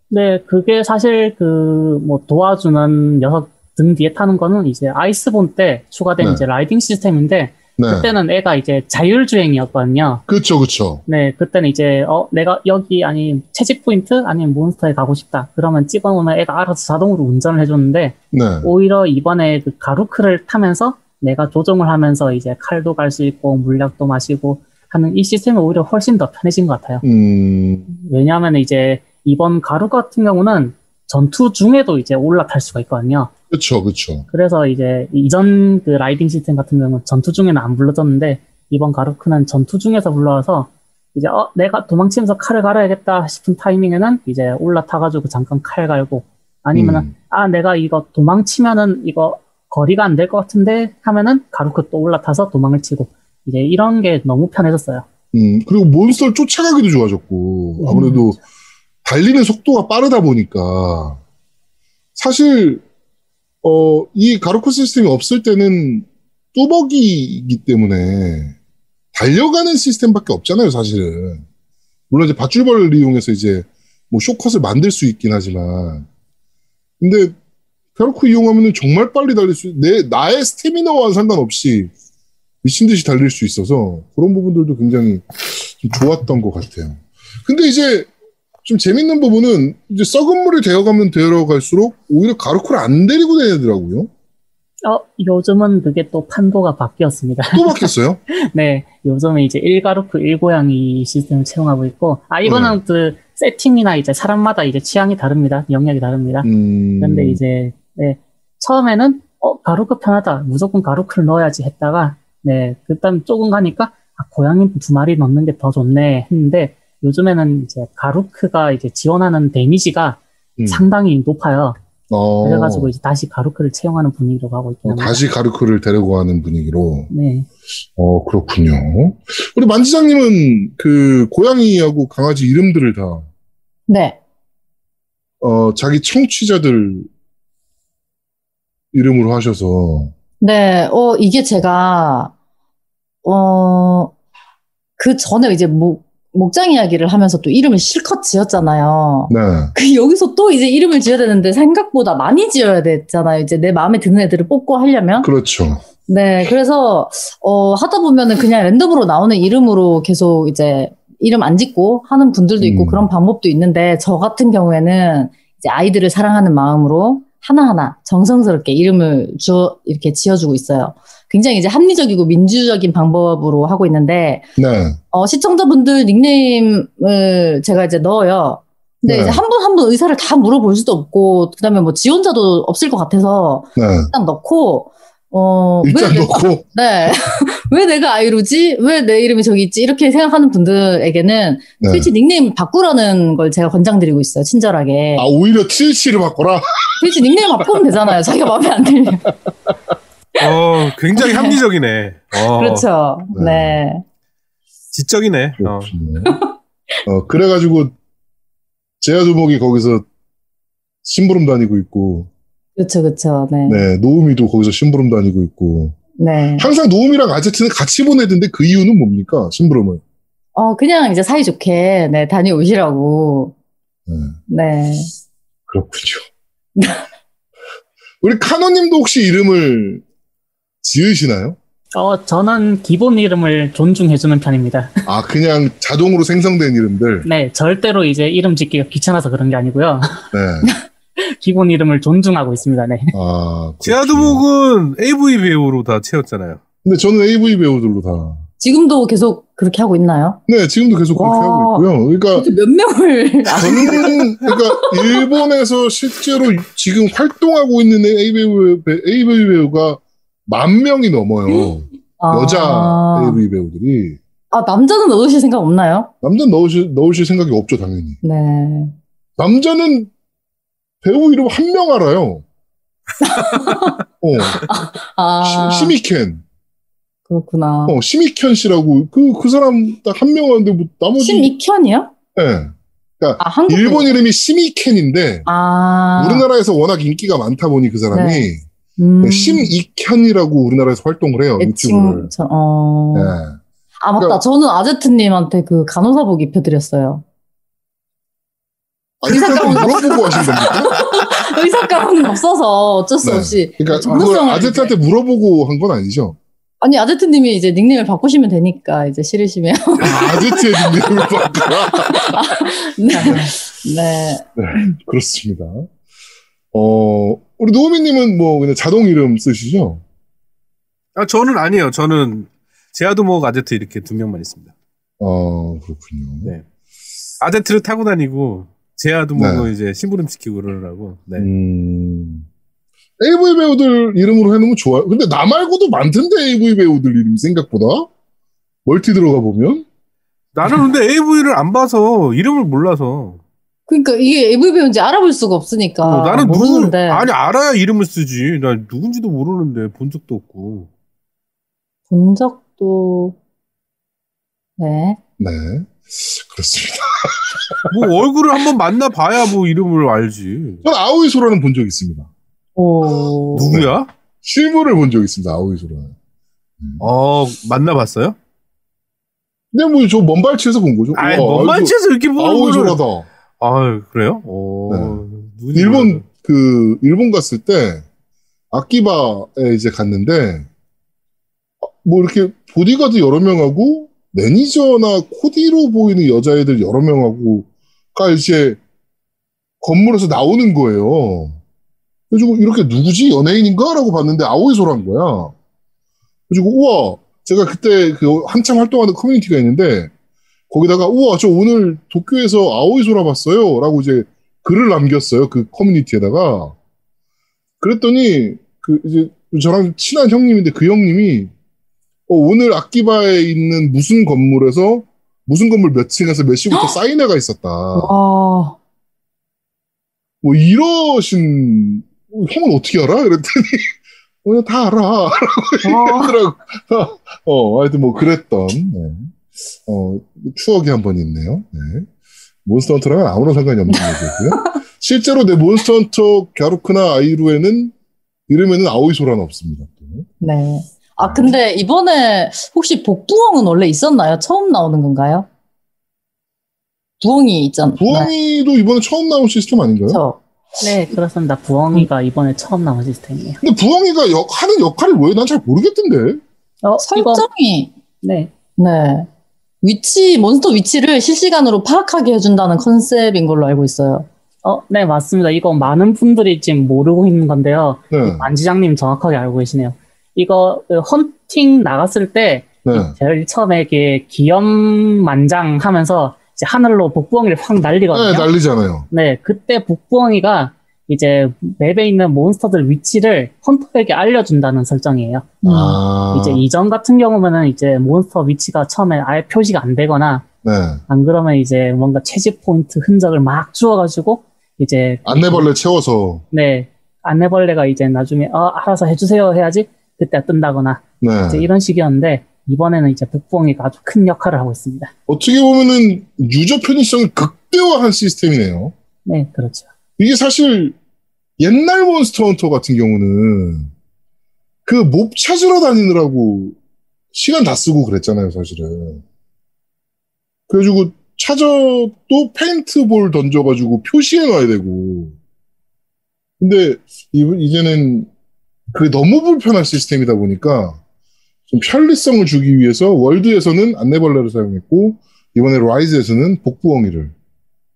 네, 그게 사실 그 뭐 도와주는 녀석 등 뒤에 타는 거는 이제 아이스본 때 추가된 네. 이제 라이딩 시스템인데 네. 그때는 애가 이제 자율주행이었거든요. 그렇죠 그렇죠 네, 그때는 이제 어 내가 여기 아니 채집 포인트 아니면 몬스터에 가고 싶다. 그러면 찍어놓으면 애가 알아서 자동으로 운전을 해줬는데 네 오히려 이번에 그 가루크를 타면서 내가 조종을 하면서 이제 칼도 갈 수 있고 물약도 마시고 하는 이 시스템이 오히려 훨씬 더 편해진 것 같아요. 음, 왜냐하면 이제 이번 가루 같은 경우는 전투 중에도 이제 올라탈 수가 있거든요. 그렇죠 그렇죠 그래서 이제 이전 그 라이딩 시스템 같은 경우는 전투 중에는 안 불러졌는데 이번 가루크는 전투 중에서 불러와서 이제 어 내가 도망치면서 칼을 갈아야겠다 싶은 타이밍에는 이제 올라타가지고 잠깐 칼 갈고 아니면은 음. 아 내가 이거 도망치면은 이거 거리가 안 될 것 같은데 하면은 가루크 또 올라타서 도망을 치고 이제 이런 게 너무 편해졌어요. 음, 그리고 몬스터를 쫓아가기도 좋아졌고 아무래도 달리는 속도가 빠르다 보니까 사실 어, 이 가로크 시스템이 없을 때는 뚜벅이기 때문에 달려가는 시스템밖에 없잖아요, 사실은. 물론 이제 밧줄벌을 이용해서 이제 뭐 쇼컷을 만들 수 있긴 하지만 근데 가로크 이용하면은 정말 빨리 달릴 수, 내, 나의 스태미너와 상관없이 미친 듯이 달릴 수 있어서 그런 부분들도 굉장히 좀 좋았던 것 같아요. 근데 이제 좀 재밌는 부분은 이제 썩은 물이 되어가면 되어갈수록 오히려 가루크를 안 데리고 다니더라고요. 어, 요즘은 그게 또 판도가 바뀌었습니다. 또 바뀌었어요? 네, 요즘은 이제 1가루프 1고양이 시스템을 채용하고 있고, 아, 이거는 네. 그 세팅이나 이제 사람마다 이제 취향이 다릅니다. 영역이 다릅니다. 음. 그런데 이제, 네, 처음에는, 어, 가루크 편하다. 무조건 가루크를 넣어야지 했다가, 네, 그다음 조금 가니까, 아, 고양이 두 마리 넣는 게 더 좋네 했는데, 요즘에는 이제 가루크가 이제 지원하는 데미지가 음. 상당히 높아요. 어. 그래가지고 이제 다시 가루크를 채용하는 분위기로 가고 있긴 어, 합니다. 다시 가르크를 데리고 가는 분위기로. 네. 어, 그렇군요. 우리 만지장님은 그 고양이하고 강아지 이름들을 다, 네. 어, 자기 청취자들 이름으로 하셔서, 네, 어, 이게 제가, 어, 그 전에 이제 목, 목장 이야기를 하면서 또 이름을 실컷 지었잖아요. 네. 그 여기서 또 이제 이름을 지어야 되는데 생각보다 많이 지어야 됐잖아요. 이제 내 마음에 드는 애들을 뽑고 하려면. 그렇죠. 네, 그래서, 어, 하다 보면은 그냥 랜덤으로 나오는 이름으로 계속 이제 이름 안 짓고 하는 분들도 있고 음. 그런 방법도 있는데 저 같은 경우에는 이제 아이들을 사랑하는 마음으로 하나하나 정성스럽게 이름을 주어, 이렇게 지어주고 있어요. 굉장히 이제 합리적이고 민주적인 방법으로 하고 있는데, 네. 어, 시청자분들 닉네임을 제가 이제 넣어요. 근데 네. 이제 한 분 한 분 의사를 다 물어볼 수도 없고, 그 다음에 뭐 지원자도 없을 것 같아서 네. 일단 넣고, 어, 일단 왜, 내, 놓고, 네. 왜 내가 아이루지? 왜 내 이름이 저기 있지? 이렇게 생각하는 분들에게는 네. 트위치 닉네임 바꾸라는 걸 제가 권장드리고 있어요. 친절하게. 아, 오히려 트위치를 바꿔라? 트위치 닉네임 바꾸면 되잖아요. 자기가 마음에 안 들면. 어, 굉장히 합리적이네. 어, 그렇죠. 네. 네. 지적이네. 어. 어, 그래가지고, 제아두목이 거기서 심부름 다니고 있고, 그렇죠, 그렇죠. 네. 네, 노우미도 거기서 심부름 다니고 있고, 네. 항상 노우미랑 아제트는 같이 보내던데 그 이유는 뭡니까? 심부름을. 어, 그냥 이제 사이좋게, 네, 다녀오시라고. 네, 네. 그렇군요. 우리 카노님도 혹시 이름을 지으시나요? 어, 저는 기본 이름을 존중해주는 편입니다. 아, 그냥 자동으로 생성된 이름들. 네, 절대로 이제 이름 짓기가 귀찮아서 그런 게 아니고요. 네. 기본 이름을 존중하고 있습니다. 네. 아. 제아두목은 AV 배우로 다 채웠잖아요. 근데 저는 AV 배우들로 다. 지금도 계속 그렇게 하고 있나요? 네, 지금도 계속 그렇게 와. 하고 있고요. 그러니까 몇 명을 저는 그러니까 일본에서 실제로 지금 활동하고 있는 AV 배우, AV 배우가 만 명이 넘어요. 여자 아, AV 배우들이 아, 남자는 넣으실 생각 없나요? 남자 넣으실 넣으실 생각이 없죠 당연히. 네. 남자는 배우 이름 한 명 알아요. 어, 아, 시, 시미켄. 그렇구나. 어, 시미켄 씨라고 그 그 사람 딱 한명 아는데 뭐 나머지 심익현이요? 예. 아, 한국 일본 이름이 시미켄인데 아, 우리나라에서 워낙 인기가 많다 보니 그 사람이 네. 음, 심익현이라고 우리나라에서 활동을 해요 유튜브를. 어. 예. 아, 맞다. 그러니까- 저는 아제트님한테 그 간호사복 입혀드렸어요. 아직까지 물어보고 하신 겁니까? 의사 가방은 없어서 어쩔 수 네. 없이. 그러니까 그걸 아제트한테 물어보고 한 건 아니죠? 아니, 아제트님이 이제 닉네임을 바꾸시면 되니까, 이제 싫으시면. 아, 아제트의 닉네임을 바꿔라. 네. 네. 네, 그렇습니다. 어, 우리 노우미님은 뭐 그냥 자동 이름 쓰시죠? 아, 저는 아니에요. 저는 제아두목 아제트 이렇게 두 명만 있습니다. 어, 그렇군요. 네. 아제트를 타고 다니고 제아두목은 이제 심부름 시키고 그러라고. 네. 음, AV 배우들 이름으로 해놓으면 좋아요. 근데 나 말고도 많던데, AV 배우들 이름 생각보다. 멀티 들어가 보면. 나는 근데 AV를 안 봐서 이름을 몰라서. 그러니까 이게 AV 배우인지 알아볼 수가 없으니까. 어, 나는 누구 모르는데. 아니 알아야 이름을 쓰지. 나 누군지도 모르는데 본 적도 없고. 본 적도, 네. 네. 그렇습니다. 뭐 얼굴을 한번 만나 봐야 뭐 이름을 알지. 저는 아오이 소라는 본 적 있습니다. 오. 누구야? 실물을 본 적 있습니다, 아오이 소라는. 어 만나봤어요? 근데 뭐 저 먼발치에서 본 거죠. 우와, 먼발치에서 이렇게 보는 아오이. 소라다. 아 그래요? 어. 누군지 일본 몰라요. 그 일본 갔을 때 아키바에 이제 갔는데 어, 뭐 이렇게 보디가드 여러 명하고 매니저나 코디로 보이는 여자애들 여러 명하고가 이제 건물에서 나오는 거예요. 그래가지고 이렇게 누구지 연예인인가라고 봤는데 아오이 소라인 거야. 그래가지고 우와 제가 그때 그 한참 활동하는 커뮤니티가 있는데 거기다가 우와 저 오늘 도쿄에서 아오이 소라 봤어요라고 이제 글을 남겼어요 그 커뮤니티에다가 그랬더니 그 이제 저랑 친한 형님인데 그 형님이 어, 오늘 아키바에 있는 무슨 건물에서 무슨 건물 몇 층에서 몇 시부터 사인회가 있었다. 와. 뭐 이러신 어, 형은 어떻게 알아? 이랬더니 어, 그냥 다 알아. 와. 하더라고. 어, 하여튼 뭐 그랬던 네. 어, 추억이 한 번 있네요. 네. 몬스터 헌터랑은 아무런 상관이 없는 얘기고요. 실제로 내 몬스터 헌터 갸루크나 아이루에는 이름에는 아오이 소라는 없습니다. 또. 네. 아, 근데 이번에 혹시 복부엉은 원래 있었나요? 처음 나오는 건가요? 부엉이 있잖아요. 부엉이도 이번에 처음 나온 시스템 아닌가요? 그렇죠. 네, 그렇습니다. 부엉이가 이번에 처음 나온 시스템이에요. 근데 부엉이가 역- 하는 역할이 뭐예요? 난 잘 모르겠던데. 어, 이거, 설정이 네. 네. 위치, 몬스터 위치를 실시간으로 파악하게 해준다는 컨셉인 걸로 알고 있어요. 어, 네, 맞습니다. 이거 많은 분들이 지금 모르고 있는 건데요. 네. 만지장님 정확하게 알고 계시네요. 이거 그 헌팅 나갔을 때 네. 제일 처음에 이렇게 기염만장 하면서 이제 하늘로 복부엉이를 확 날리거든요. 네, 난리잖아요. 네, 그때 복부엉이가 이제 맵에 있는 몬스터들 위치를 헌터에게 알려준다는 설정이에요. 아. 이제 이전 같은 경우면은 이제 몬스터 위치가 처음에 아예 표시가 안 되거나 네. 안 그러면 이제 뭔가 채집 포인트 흔적을 막 주워가지고 이제 안내벌레 채워서. 네 안내벌레가 이제 나중에 어 알아서 해주세요 해야지 그때 뜬다거나 네. 이제 이런 식이었는데 이번에는 이제 복부엉이가 아주 큰 역할을 하고 있습니다. 어떻게 보면은 유저 편의성을 극대화한 시스템이네요. 네 그렇죠. 이게 사실 옛날 몬스터 헌터 같은 경우는 그 몹 찾으러 다니느라고 시간 다 쓰고 그랬잖아요, 사실은. 그래가지고 찾아도 페인트볼 던져가지고 표시해 놔야 되고. 근데 이- 이제는 그게 너무 불편한 시스템이다 보니까 좀 편리성을 주기 위해서 월드에서는 안내벌레를 사용했고 이번에 라이즈에서는 복부엉이를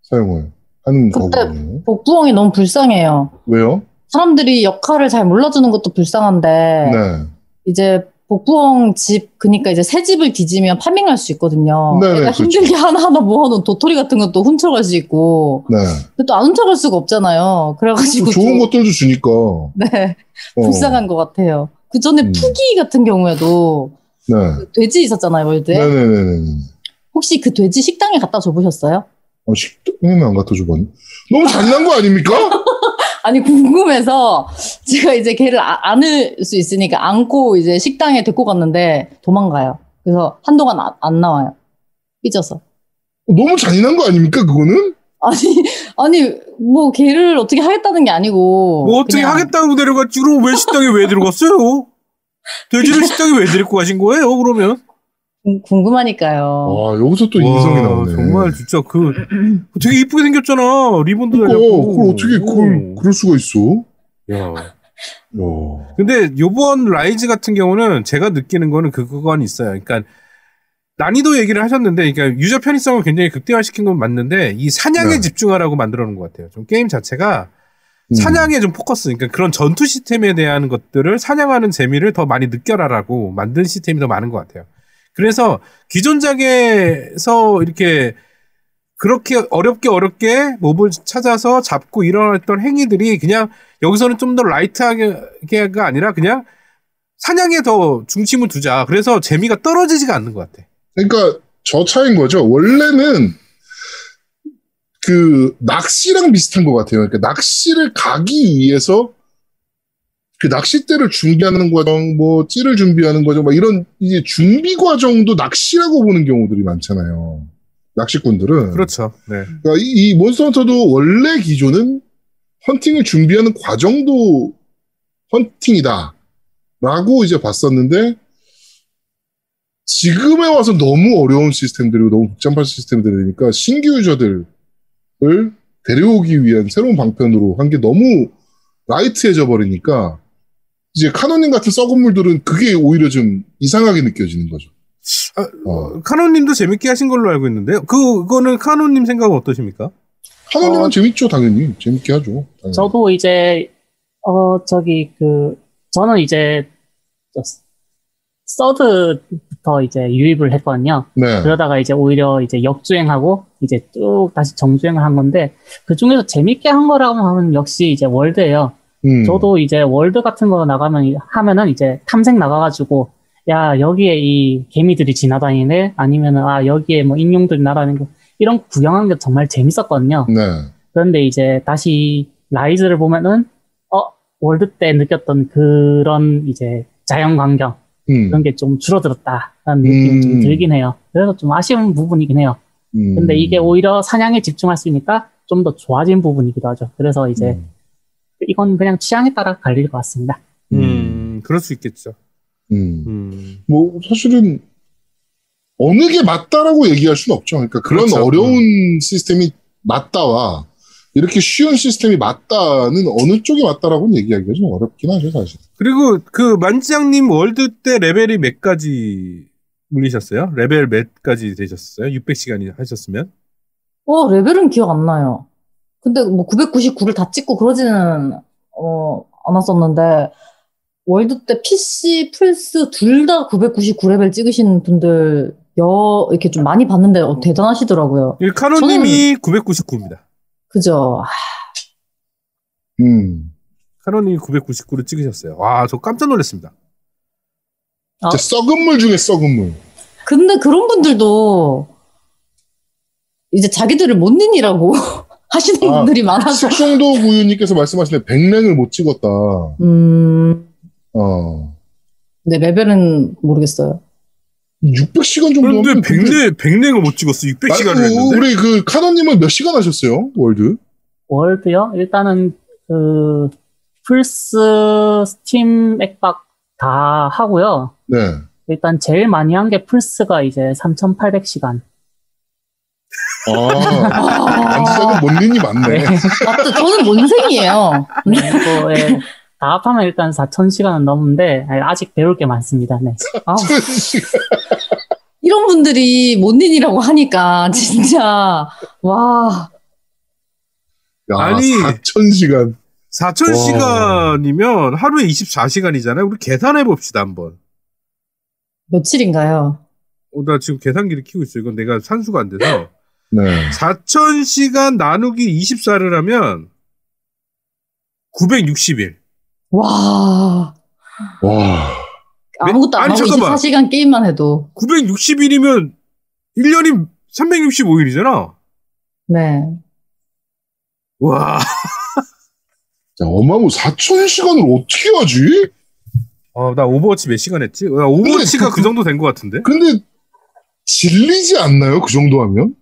사용을 하는 거거든요. 복부엉이 너무 불쌍해요. 왜요? 사람들이 역할을 잘 몰라주는 것도 불쌍한데 네. 이제 복부엉 집 그니까 이제 새 집을 뒤지면 파밍할 수 있거든요. 네네, 내가 그렇죠. 힘들게 하나하나 모아놓은 도토리 같은 것도 훔쳐갈 수 있고 네. 근데 또 안 훔쳐갈 수가 없잖아요. 그래가지고 좋은 좀- 것들도 주니까. 네 어, 불쌍한 것 같아요. 그 전에 음. 푸기 같은 경우에도 네. 그 돼지 있었잖아요 월드에. 네네네네. 혹시 그 돼지 식당에 갖다 줘보셨어요? 어, 식당에는 안 갖다 줘봤네. 너무 잔인한 거 아닙니까? 아니 궁금해서 제가 이제 걔를 아- 안을 수 있으니까 안고 이제 식당에 데리고 갔는데 도망가요. 그래서 한동안 안, 안 나와요. 삐져서. 너무 잔인한 거 아닙니까, 그거는? 아니 아니 뭐 걔를 어떻게 하겠다는 게 아니고 뭐 어떻게 그냥 하겠다고 데려갔지? 그럼 왜 식당에 왜 데려갔어요? 돼지를 식당에 왜 데리고 가신 거예요? 그러면? 궁- 궁금하니까요. 아, 여기서 또 인성이 와, 나오네. 정말 진짜 그 되게 이쁘게 생겼잖아. 리본도 그러니까, 달렸고. 그걸 어떻게 그걸, 그럴 수가 있어? 야. 야. 근데 요번 라이즈 같은 경우는 제가 느끼는 거는 그 그건 있어요. 그러니까 난이도 얘기를 하셨는데, 그러니까 유저 편의성을 굉장히 극대화시킨 건 맞는데 이 사냥에 네. 집중하라고 만들어 놓은 것 같아요. 좀 게임 자체가 음. 사냥에 좀 포커스, 그러니까 그런 전투 시스템에 대한 것들을 사냥하는 재미를 더 많이 느껴라라고 만든 시스템이 더 많은 것 같아요. 그래서 기존작에서 이렇게 그렇게 어렵게 어렵게 몹을 찾아서 잡고 일어났던 행위들이 그냥 여기서는 좀 더 라이트하게가 아니라 그냥 사냥에 더 중심을 두자. 그래서 재미가 떨어지지가 않는 것 같아. 그러니까 저 차인 거죠. 원래는 그 낚시랑 비슷한 것 같아요. 그러니까 낚시를 가기 위해서 그 낚싯대를 준비하는 과정, 뭐 찌를 준비하는 과정, 막 이런 이제 준비 과정도 낚시라고 보는 경우들이 많잖아요. 낚시꾼들은. 그렇죠. 네. 그러니까 이, 이 몬스터 헌터도 원래 기조는 헌팅을 준비하는 과정도 헌팅이다. 라고 이제 봤었는데, 지금에 와서 너무 어려운 시스템들이고 너무 복잡한 시스템들이니까 신규 유저들을 데려오기 위한 새로운 방편으로 한 게 너무 라이트해져 버리니까 이제 카노님 같은 썩은 물들은 그게 오히려 좀 이상하게 느껴지는 거죠. 아, 어. 카노님도 재밌게 하신 걸로 알고 있는데요. 그, 그거는 카노님 생각은 어떠십니까? 카노님은 어. 재밌죠, 당연히. 재밌게 하죠. 당연히. 저도 이제 어, 저기, 그, 저는 이제, 저 서드부터 이제 유입을 했거든요. 네. 그러다가 이제 오히려 이제 역주행하고 이제 쭉 다시 정주행을 한 건데 그 중에서 재밌게 한 거라고 하면 역시 이제 월드예요. 음. 저도 이제 월드 같은 거 나가면 하면은 이제 탐색 나가가지고 야 여기에 이 개미들이 지나다니네 아니면은 아 여기에 뭐 익룡들이 날아다니는 거 이런 거 구경한 게 정말 재밌었거든요. 네. 그런데 이제 다시 라이즈를 보면은 어 월드 때 느꼈던 그런 이제 자연 광경 음. 그런 게 좀 줄어들었다라는 느낌이 좀 음. 들긴 해요. 그래서 좀 아쉬운 부분이긴 해요. 음. 근데 이게 오히려 사냥에 집중할 수 있으니까 좀 더 좋아진 부분이기도 하죠. 그래서 이제 음. 이건 그냥 취향에 따라 갈릴 것 같습니다. 음, 그럴 수 있겠죠. 음. 음. 뭐 사실은 어느 게 맞다라고 얘기할 수는 없죠. 그러니까 그런 그렇죠. 어려운 시스템이 맞다와 이렇게 쉬운 시스템이 맞다는 어느 쪽이 맞다라고는 얘기하기가 좀 어렵긴 하죠, 사실. 그리고 그 만지장님 월드 때 레벨이 몇까지 올리셨어요? 레벨 몇까지 되셨어요? 600시간이 하셨으면? 어, 레벨은 기억 안 나요. 근데 뭐 999를 다 찍고 그러지는, 어, 않았었는데, 월드 때 PC, 플스 둘 다 999레벨 찍으신 분들, 여, 이렇게 좀 많이 봤는데, 어, 대단하시더라고요. 이 카노님이 999입니다. 그죠? 음. 카노님이 999를 찍으셨어요. 와, 저 깜짝 놀랐습니다. 어? 진짜 썩은 물 중에 썩은 물. 근데 그런 분들도, 이제 자기들을 못 nin이라고 하시는 아, 분들이 많아서. 식정도 구유님께서 말씀하시는 백랭을 못 찍었다. 음, 어. 네, 레벨은 모르겠어요. 600시간 정도 그런데 백내, 백내가 못 찍었어. 600시간을 했는데. 우리 그 카노님은 몇 시간 하셨어요? 월드? 월드요? 일단은 그 플스, 스팀, 액박 다 하고요. 네. 일단 제일 많이 한 게 플스가 이제 3,800시간. 아, 안지작은 뭔님이 많네. 맞다, 저는 몬생이에요. 그리고 예, 다 합하면 일단 4,000시간은 넘는데 예, 아직 배울 게 많습니다. 네. 아, 이런 분들이 못 nin이라고 하니까, 진짜, 와, 야, 아니. 4,000시간. 4,000시간이면 하루에 24시간이잖아요. 우리 계산해 봅시다, 한번. 며칠인가요? 어, 나 지금 계산기를 키고 있어. 이건 내가 산수가 안 돼서. 네. 4,000시간 나누기 24를 하면 960일. 와, 와. 아무것도 안 아니, 하고 잠깐만. 24시간 게임만 해도. 960일이면 1년이 365일이잖아. 네. 와. 자, 어마무 4,000시간을 어떻게 하지? 어, 나 오버워치 몇 시간 했지? 나 오버워치가 근데 그 정도 된 것 같은데? 근데 질리지 않나요? 그 정도 하면?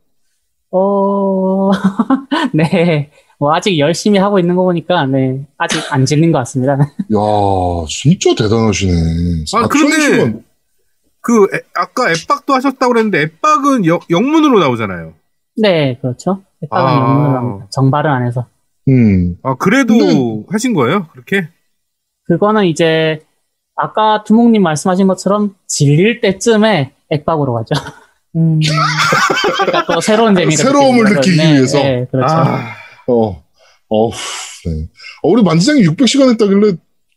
어, 네. 뭐 아직 열심히 하고 있는 거 보니까 네 아직 안 질린 것 같습니다. 야, 진짜 대단하시네. 아, 그런데 4,000시간. 그, 애- 아까 엑박도 하셨다고 그랬는데, 엑박은 영, 영문으로 나오잖아요. 네, 그렇죠. 일단은 아. 영문을 합니다. 정발을 안 해서. 음. 아, 그래도 근데- 하신 거예요? 그렇게? 그거는 이제 아까 두목님 말씀하신 것처럼 질릴 때쯤에 액박으로 가죠. 음. 그러니까 또 새로운 재미를 새로움을. 느끼기 네, 위해서. 네, 그렇죠. 아, 어, 네. 어, 우리 만지장이 600시간 했다길래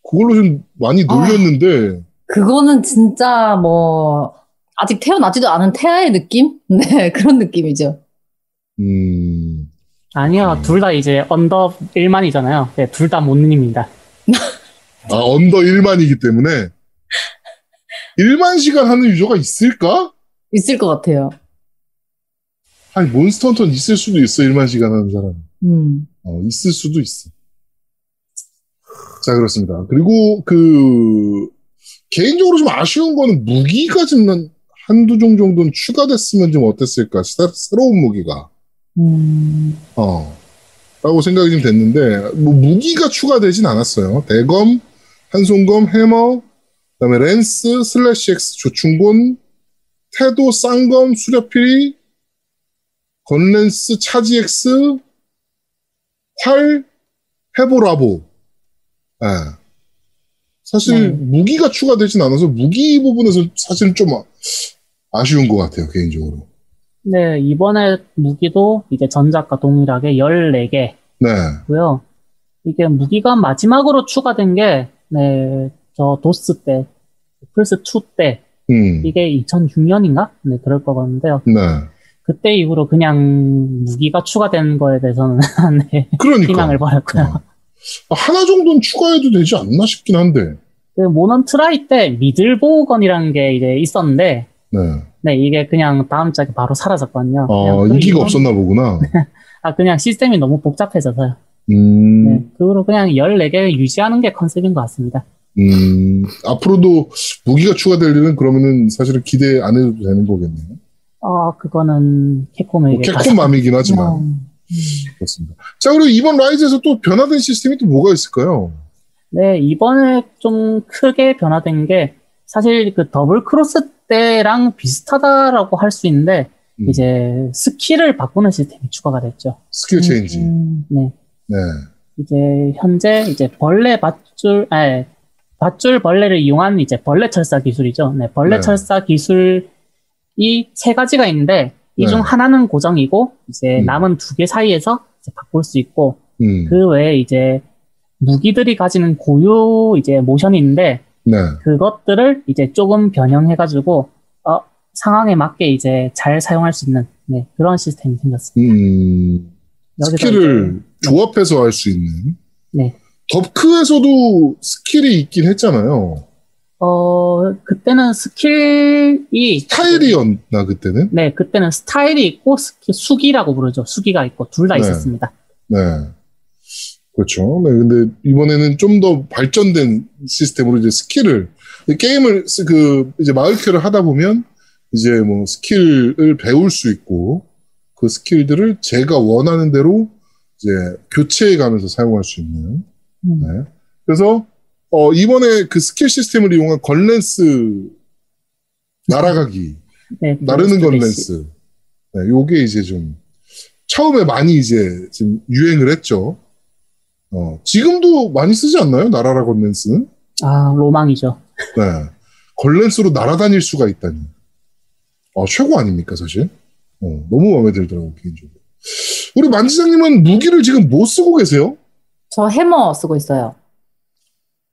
그걸로 좀 많이 아. 놀렸는데, 그거는 진짜 뭐, 아직 태어나지도 않은 태아의 느낌? 네, 그런 느낌이죠. 음, 아니요, 둘다 이제 under 1만이잖아요. 네, 둘 다 못님입니다. 아, under 1만이기 때문에 1만 시간 하는 유저가 있을까? 있을 것 같아요. 아니, 몬스터 헌터는 있을 수도 있어, 1만 시간 하는 사람. 음. 어, 있을 수도 있어. 자, 그렇습니다. 그리고 그, 개인적으로 좀 아쉬운 거는 무기가 좀 한- 한두 종 정도는 추가됐으면 좀 어땠을까. 새, 새로운 무기가. 음. 어. 라고 생각이 좀 됐는데, 뭐, 무기가 추가되진 않았어요. 대검, 한손검, 해머, 그 다음에 lance, slash axe, 조충곤, 태도, 쌍검, 수렵피리, gunlance, 차지 X, 활, 해보라보. 예. 사실, 네. 무기가 추가되진 않아서, 무기 부분에서 사실 좀 아- 아쉬운 것 같아요, 개인적으로. 네, 이번에 무기도 이제 전작과 동일하게 14개고요. 네. 이게 무기가 마지막으로 추가된 게, 네, 저 도스 때, 플스2 때, 음. 이게 2006년인가? 네, 그럴 거같는데요. 네. 그때 이후로 그냥 무기가 추가된 거에 대해서는, 네, 그러니까. 희망을 버렸고요. 어. 하나 정도는 추가해도 되지 않나 싶긴 한데. 그 모넌 트라이 때 middle bowgun이라는 게 이제 있었는데, 네. 네, 이게 그냥 다음 작에 바로 사라졌거든요. 아, 그냥 그 인기가 이건- 없었나 보구나. 아, 그냥 시스템이 너무 복잡해져서요. 음, 네, 그거로 그냥 14개 유지하는 게 컨셉인 것 같습니다. 음, 앞으로도 무기가 추가될 일은 그러면은 사실은 기대 안 해도 되는 거겠네요. 어, 그거는 캡콤에게. 뭐 캡콤 맘이긴 하지만. 음, 그렇습니다. 자, 그리고 이번 라이즈에서 또 변화된 시스템이 또 뭐가 있을까요? 네, 이번에 좀 크게 변화된 게 사실 그 더블 크로스 때랑 비슷하다라고 할 수 있는데 음, 이제 스킬을 바꾸는 시스템이 추가가 됐죠. skill change. 음, 네. 네. 이제 현재 이제 벌레 밧줄, 아, 밧줄 벌레를 이용한 이제 벌레 철사 기술이죠. 네, 벌레 네. 철사 기술이 세 가지가 있는데 이중 네. 하나는 고정이고 이제 음. 남은 두 개 사이에서 바꿀 수 있고 음, 그 외에 이제 무기들이 가지는 고유 이제 모션이 있는데 네. 그것들을 이제 조금 변형해가지고 어, 상황에 맞게 이제 잘 사용할 수 있는 네, 그런 시스템이 생겼습니다. 음, 스킬을 이제- 조합해서 할 수 있는. 네. 덥크에서도 스킬이 있긴 했잖아요. 어, 그때는 스킬이. 스타일이었나, 그때는? 네, 그때는 스타일이 있고, 스킬, 수기라고 부르죠. 수기가 있고, 둘다 네. 있었습니다. 네. 그렇죠. 네, 근데 이번에는 좀 더 발전된 시스템으로 이제 스킬을, 게임을, 쓰- 그, 이제 마을퀘를 하다 보면, 이제 뭐 스킬을 배울 수 있고, 그 스킬들을 제가 원하는 대로 이제 교체해 가면서 사용할 수 있는. 음. 네. 그래서, 어, 이번에 그 스킬 시스템을 이용한 건랜스 날아가기. 네, 나르는 건랜스. 네, 요게 이제 좀 처음에 많이 이제 지금 유행을 했죠. 어, 지금도 많이 쓰지 않나요? 나라라 건랜스는? 아, 로망이죠. 네. 건랜스로 날아다닐 수가 있다니. 아, 최고 아닙니까, 사실? 어, 너무 마음에 들더라고, 개인적으로. 우리 만지장님은 무기를 지금 뭐 쓰고 계세요? 저 해머 쓰고 있어요.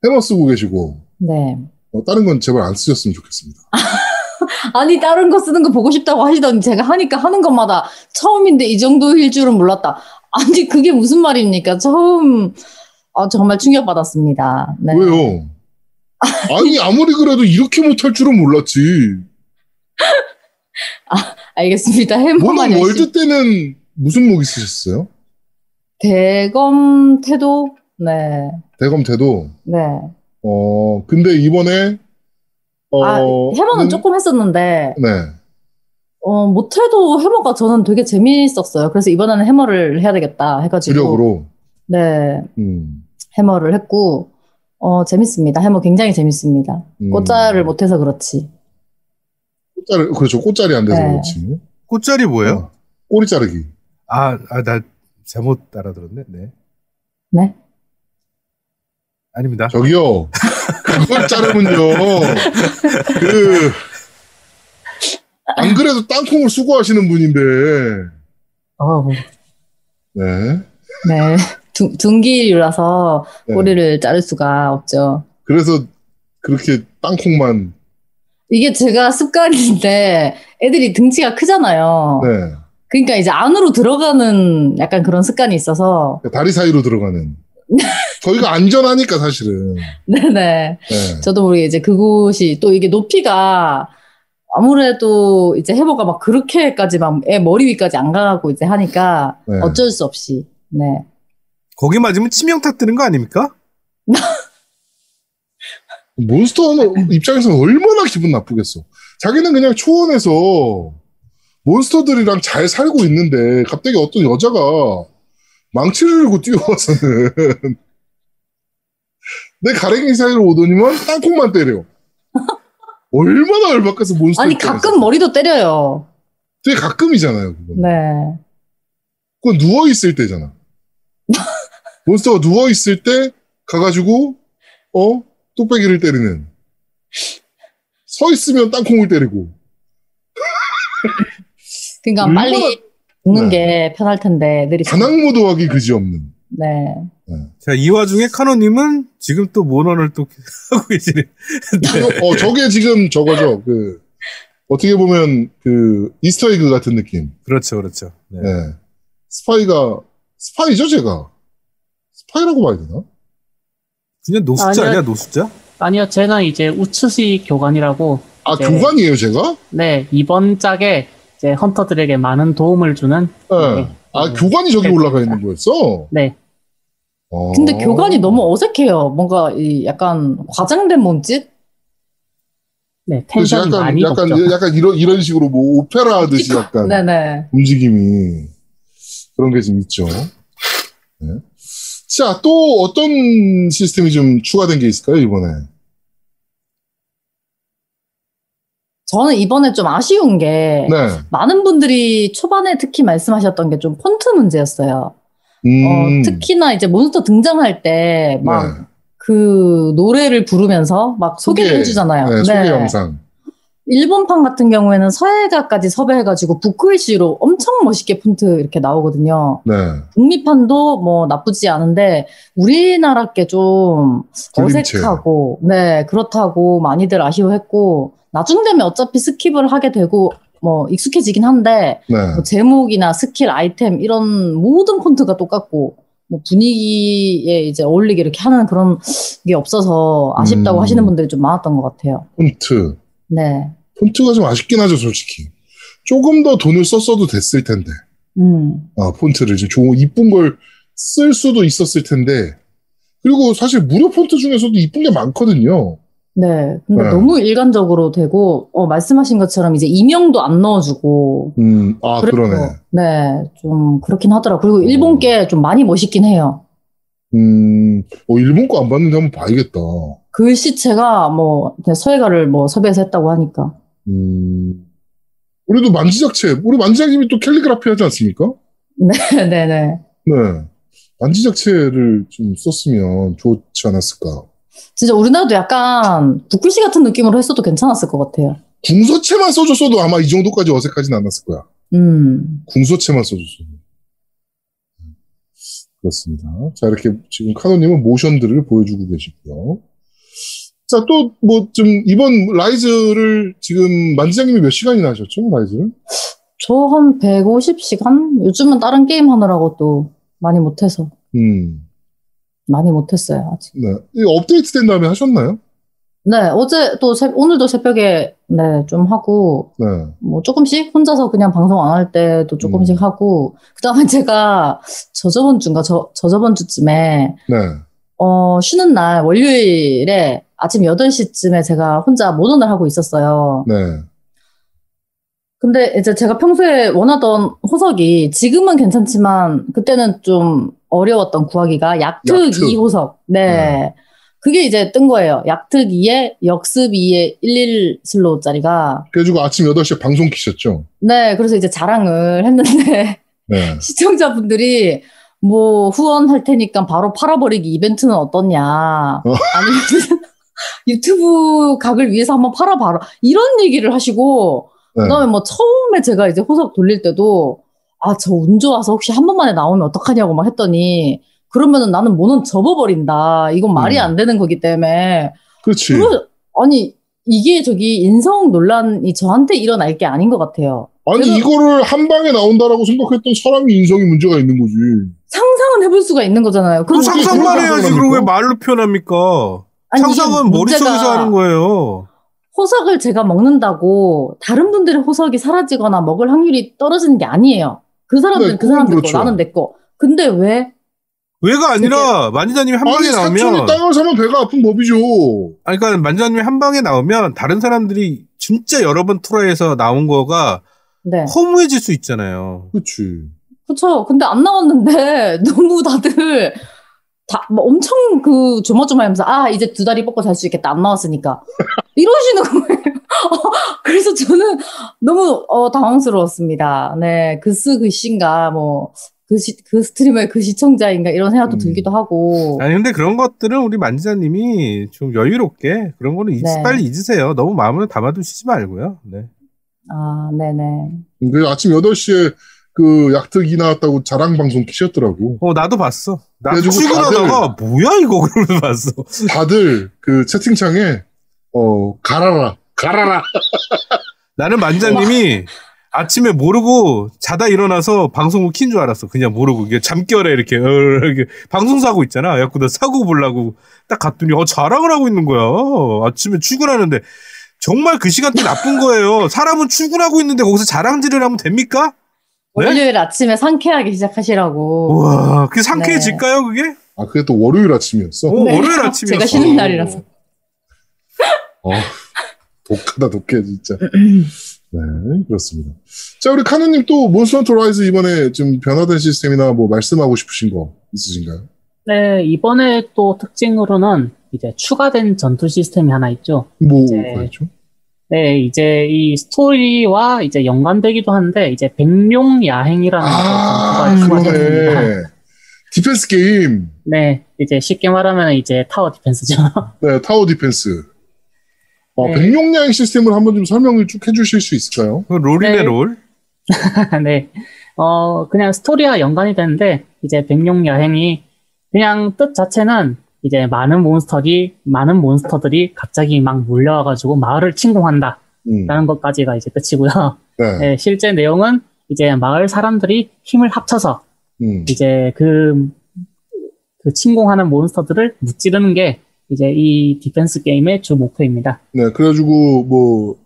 해머 쓰고 계시고, 네. 어, 다른 건 제발 안 쓰셨으면 좋겠습니다. 아니 다른 거 쓰는 거 보고 싶다고 하시더니 제가 하니까 하는 것마다 처음인데 이 정도일 줄은 몰랐다. 아니 그게 무슨 말입니까? 처음 아, 정말 충격받았습니다. 네. 왜요? 아니, 아무리 그래도 이렇게 못할 줄은 몰랐지. 알겠습니다. 해머만 모던 열심히. 월드 때는 무슨 무기 쓰셨어요? 대검 태도 네. 대검 태도. 네. 어, 근데 이번에, 어. 아, 해머는 는- 조금 했었는데 네. 어, 못해도 해머가 저는 되게 재미있었어요. 그래서 이번에는 해머를 해야 되겠다 해가지고 주력으로. 네 음. 해머를 했고 어 재밌습니다. 해머 굉장히 재밌습니다. 음. 꽃자를 못해서 그렇지. 꽃자리, 그렇죠. 꽃자리 안 돼서 네. 그렇지. 꽃자리 뭐예요? 어, 꼬리 자르기. 아, 아, 나 잘못 알아들었네. 네. 네. 아닙니다. 저기요. 그걸 자르면요. 그, 안 그래도 땅콩을 수고하시는 분인데. 어, 네. 네. 둥, 둥기류라서 네. 꼬리를 자를 수가 없죠. 그래서 그렇게 땅콩만. 이게 제가 습관인데 애들이 등치가 크잖아요. 네. 그러니까 이제 안으로 들어가는 약간 그런 습관이 있어서 다리 사이로 들어가는. 거기가 안전하니까 사실은. 네네. 네. 저도 모르게 이제 그곳이 또 이게 높이가 아무래도 이제 해보가 막 그렇게까지 막 애 머리 위까지 안 가고 이제 하니까 네. 어쩔 수 없이 네. 거기 맞으면 치명타 뜨는 거 아닙니까? 몬스터 입장에서 얼마나 기분 나쁘겠어. 자기는 그냥 초원에서 몬스터들이랑 잘 살고 있는데 갑자기 어떤 여자가 망치를 들고 뛰어와서는 내 가랭이 사이로 오더니만 땅콩만 때려. 얼마나 열받겠어 몬스터 아니 입장에서. 가끔 머리도 때려요. 되게 가끔이잖아요. 그건. 네. 그건 누워 있을 때잖아. 몬스터가 누워 있을 때 가가지고 어 뚝배기를 때리는. 서 있으면 땅콩을 때리고. 그러니까 빨리 죽는 네. 게 편할 텐데 애들이 반항무도하기 그지없는. 네. 자, 이 와중에 카노님은 지금 또 모넌을 또 하고 계시네. 네. 어, 저게 지금 저거죠. 그, 어떻게 보면 그 easter egg 같은 느낌. 그렇죠, 그렇죠. 네. 네. 스파이가, 스파이죠, 쟤가? 스파이라고 봐야 되나? 그냥 노숙자. 아니야, 노숙자? 아니요, 쟤는 이제 우츠시 교관이라고 아, 네. 교관이에요, 쟤가? 네 이번 작에 이제 헌터들에게 많은 도움을 주는 네. 네. 아, 네. 교관이 저기 네. 올라가 있는 거였어? 네 어. 근데 교관이 너무 어색해요. 뭔가 이 약간 과장된 몸짓? 네, 텐션이 약간, 많이 약간, 높죠. 약간 이런, 이런 식으로 뭐 오페라 하듯이 약간 네네. 움직임이 그런 게 좀 있죠. 네. 자, 또 어떤 시스템이 좀 추가된 게 있을까요, 이번에? 저는 이번에 좀 아쉬운 게 네. 많은 분들이 초반에 특히 말씀하셨던 게 좀 폰트 문제였어요. 음, 어, 특히나 이제 몬스터 등장할 때막 네. 그 노래를 부르면서 막 소개를 소개, 해주잖아요. 네, 소개 영상. 일본판 같은 경우에는 서예가까지 섭외해가지고 붓글씨로 엄청 멋있게 폰트 이렇게 나오거든요. 네. 북미판도 뭐 나쁘지 않은데 우리나라 게 좀. 어색하고 네 그렇다고 많이들 아쉬워했고 나중 되면 어차피 skip을 하게 되고 뭐 익숙해지긴 한데 네. 뭐 제목이나 스킬 아이템 이런 모든 폰트가 똑같고 뭐 분위기에 이제 어울리게 이렇게 하는 그런 게 없어서 아쉽다고 음. 하시는 분들이 좀 많았던 것 같아요. 폰트. 네. 폰트가 좀 아쉽긴 하죠, 솔직히. 조금 더 돈을 썼어도 됐을 텐데. 음. 아, 폰트를 좀 좋은, 이쁜 걸 쓸 수도 있었을 텐데. 그리고 사실 무료 폰트 중에서도 이쁜 게 많거든요. 네. 근데 네. 너무 일관적으로 되고, 어, 말씀하신 것처럼 이제 이명도 안 넣어주고. 음, 아, 그러네. 네. 좀 그렇긴 하더라. 그리고 일본 게 좀 많이 멋있긴 해요. 음, 어, 일본 거 안 봤는데 한번 봐야겠다. 글씨체가 뭐, 그냥 서예가를 뭐 섭외해서 했다고 하니까. 음, 우리도 만지작체, 우리 만지작님이 또 캘리그라피 하지 않습니까? 네 네 네. 네. 만지작체를 좀 썼으면 좋지 않았을까. 진짜 우리나라도 약간 북글씨 같은 느낌으로 했어도 괜찮았을 것 같아요. 궁서체만 써줬어도 아마 이 정도까지 어색하진 않았을 거야. 음. 궁서체만 써줬어도. 그렇습니다. 자, 이렇게 지금 카노님은 모션들을 보여주고 계시고요. 자, 또, 뭐, 좀, 이번 라이즈를 지금 만지장님이 몇 시간이나 하셨죠? 라이즈를? 저 한 150시간? 요즘은 다른 게임 하느라고 또 많이 못해서. 음, 많이 못했어요, 아직. 네. 이 업데이트 된 다음에 하셨나요? 네, 어제 또, 새- 오늘도 새벽에, 네, 좀 하고, 네. 뭐 조금씩 혼자서 그냥 방송 안 할 때도 조금씩 음. 하고, 그 다음에 제가 저저번 주인가, 저, 저저번 주쯤에, 네. 어, 쉬는 날, 월요일에 아침 8시쯤에 제가 혼자 모논을 하고 있었어요. 네. 근데 이제 제가 평소에 원하던 호석이 지금은 괜찮지만 그때는 좀 어려웠던 구하기가 약특 약특. 2호석. 네. 네. 그게 이제 뜬 거예요. 약특 2에 역습 2에 11 슬로우짜리가. 그래가지고 아침 8시에 방송 키셨죠? 네. 그래서 이제 자랑을 했는데 네. 시청자분들이 뭐 후원할 테니까 바로 팔아버리기 이벤트는 어떻냐. 아니면 유튜브 각을 위해서 한번 팔아봐라. 이런 얘기를 하시고 네. 그다음에 뭐 처음에 제가 이제 호석 돌릴 때도 아 저 운 좋아서 혹시 한 번만에 나오면 어떡하냐고 막 했더니 그러면은 나는 모는 접어버린다. 이건 말이 음. 안 되는 거기 때문에 그렇지. 그러, 아니 이게 저기 인성 논란이 저한테 일어날 게 아닌 것 같아요. 아니, 이거를 한 방에 나온다라고 생각했던 사람이 인성이 문제가 있는 거지. 상상은 해볼 수가 있는 거잖아요. 그럼 상상만 해야지. 그럼 왜? 말로 표현합니까? 아니, 상상은 머릿속에서 하는 거예요. 호석을 제가 먹는다고 다른 분들의 호석이 사라지거나 먹을 확률이 떨어지는 게 아니에요. 그 사람들은 네, 그 사람들 그건 거, 그렇죠. 나는 내 거. 근데 왜 왜가 아니라 만지자님이 한 방에 아니, 사촌이 나오면 땅을 사면 배가 아픈 법이죠. 아니, 그러니까 만지자님이 한 방에 나오면 다른 사람들이 진짜 여러 번 트라이해서 나온 거가 네. 허무해질 수 있잖아요. 그렇지. 그쵸. 근데 안 나왔는데 너무 다들 다, 뭐 엄청 그 조마조마하면서 아 이제 두 다리 뻗고 잘 수 있겠다 안 나왔으니까 이러시는 거예요. 그래서 저는 너무 어, 당황스러웠습니다. 네, 그스 그씨인가 뭐그 그 스트리머의 그 시청자인가 이런 생각도 음. 들기도 하고. 아니, 근데 그런 것들은 우리 만지자님이 좀 여유롭게 그런 거는 잊- 네. 빨리 잊으세요. 너무 마음을 담아두시지 말고요. 네. 아, 네네. 그 아침 8시에 그 약특이 나왔다고 자랑 방송 키셨더라고. 어 나도 봤어. 나 출근하다가 뭐야 이거 그러면서 봤어. 다들 그 채팅창에 어 가라라 가라라 나는 만장님이 아침에 모르고 자다 일어나서 방송을 킨줄 알았어. 그냥 모르고 이게 잠결에 이렇게, 어, 이렇게 방송사 하고 있잖아. 야구 나 사고 보려고 딱 갔더니 어 자랑을 하고 있는 거야. 아침에 출근하는데 정말 그 시간대 나쁜 거예요. 사람은 출근하고 있는데 거기서 자랑질을 하면 됩니까? 네? 월요일 아침에 상쾌하게 시작하시라고. 와, 그게 상쾌해질까요, 그게? 아 그게 또 월요일 아침이었어. 어, 네. 월요일 아침이었어. 제가 쉬는 날이라서. 어, 독하다 독해 진짜. 네 그렇습니다. 자 우리 카누님 또 몬스터 라이즈 이번에 좀 변화된 시스템이나 뭐 말씀하고 싶으신 거 있으신가요? 네, 이번에 또 특징으로는 이제 추가된 전투 시스템이 하나 있죠. 뭐 네. 그랬죠? 네, 이제 이 스토리와 이제 연관되기도 한데, 이제 백룡 야행이라는 아. 그러네. defense game. 네, 이제 쉽게 말하면 이제 tower defense죠. 네 tower defense. 어, 네. 백룡야행 시스템을 한번 좀 설명을 쭉 해주실 수 있을까요? 그 롤이네, 네. 롤. 네. 어, 그냥 스토리와 연관이 되는데, 이제 백룡 야행이 그냥 뜻 자체는 이제 많은 몬스터들이, 많은 몬스터들이 갑자기 막 몰려와가지고 마을을 침공한다. 음. 라는 것까지가 이제 끝이고요. 네. 네, 실제 내용은 이제 마을 사람들이 힘을 합쳐서 음. 이제 그, 그 침공하는 몬스터들을 무찌르는 게 이제 이 defense game의 주 목표입니다. 네, 그래가지고, 뭐,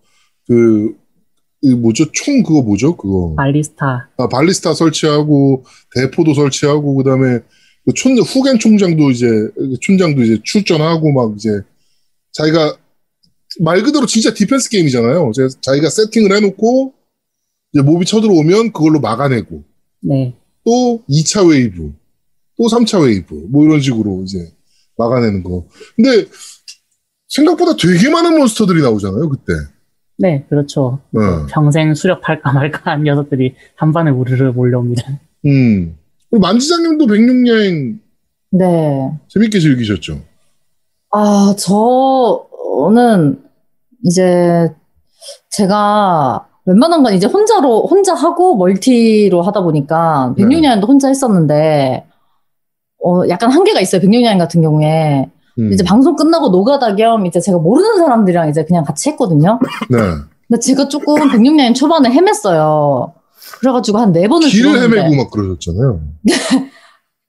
그, 이 뭐죠? 총 그거 뭐죠? 그거. 발리스타. 아, 발리스타 설치하고, 대포도 설치하고, 그 다음에, 그 촌, 후겐 총장도 이제, 촌장도 이제 출전하고, 막 이제, 자기가, 말 그대로 진짜 defense game이잖아요. 이제 자기가 세팅을 해놓고, 이제 몹이 쳐들어오면 그걸로 막아내고, 네. 또 2차 웨이브, 또 3차 웨이브, 뭐 이런 식으로 이제 막아내는 거. 근데, 생각보다 되게 많은 몬스터들이 나오잖아요, 그때. 네, 그렇죠. 네. 평생 수렵할까 말까 한 녀석들이 한 번에 우르르 몰려옵니다. 음. 우리 만지장님도 백룡야행 네. 재밌게 즐기셨죠? 아, 저는 이제 제가 웬만한 건 이제 혼자로, 혼자 하고 멀티로 하다 보니까 네. 백룡야행도 혼자 했었는데, 어, 약간 한계가 있어요. 백룡야행 같은 경우에. 음. 이제 방송 끝나고 노가다 겸 이제 제가 모르는 사람들이랑 이제 그냥 같이 했거든요. 네. 근데 제가 조금 백룡야행 초반에 헤맸어요. 그래가지고 한 네 번을 길을 죽었는데 헤매고 막 그러셨잖아요.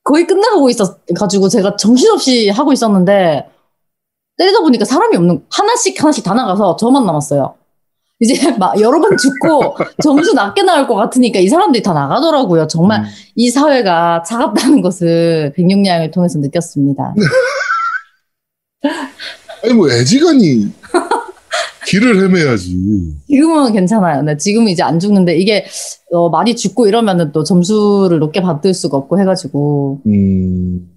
거의 끝나가고 있어가지고 제가 정신없이 하고 있었는데 때리다 보니까 사람이 없는 하나씩 하나씩 다 나가서 저만 남았어요. 이제 막 여러 번 죽고 점수 낮게 나올 것 같으니까 이 사람들이 다 나가더라고요. 정말 음. 이 사회가 차갑다는 것을 백룡야행을 통해서 느꼈습니다. 아니 뭐 애지간히 길을 헤매야지. 지금은 괜찮아요. 네, 지금은 이제 안 죽는데 이게 어, 많이 죽고 이러면은 또 점수를 높게 받을 수가 없고 해가지고 음.